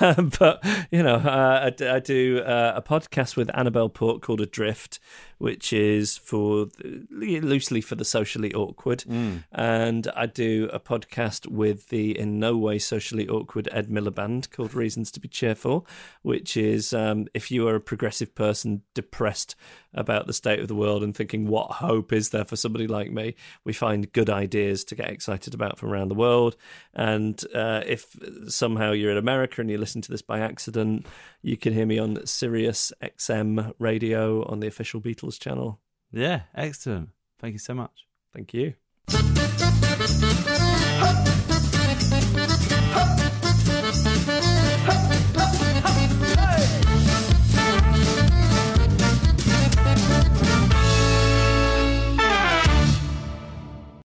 Speaker 2: um, but you know, uh, I, I do uh, a podcast with Annabel Port called Adrift, which is for loosely for the socially awkward, and I do a podcast with the in no way socially awkward Ed Miliband called Reasons to Be Cheerful, which is um, if you are a progressive person depressed about the state of the world and thinking what hope is there for somebody like me, we find good ideas to get excited about from around the world, and uh, if somehow you're in America and you listen to this by accident, you can hear me on Sirius XM radio on the official Beatles channel.
Speaker 1: Yeah, excellent. Thank you so much.
Speaker 2: Thank you.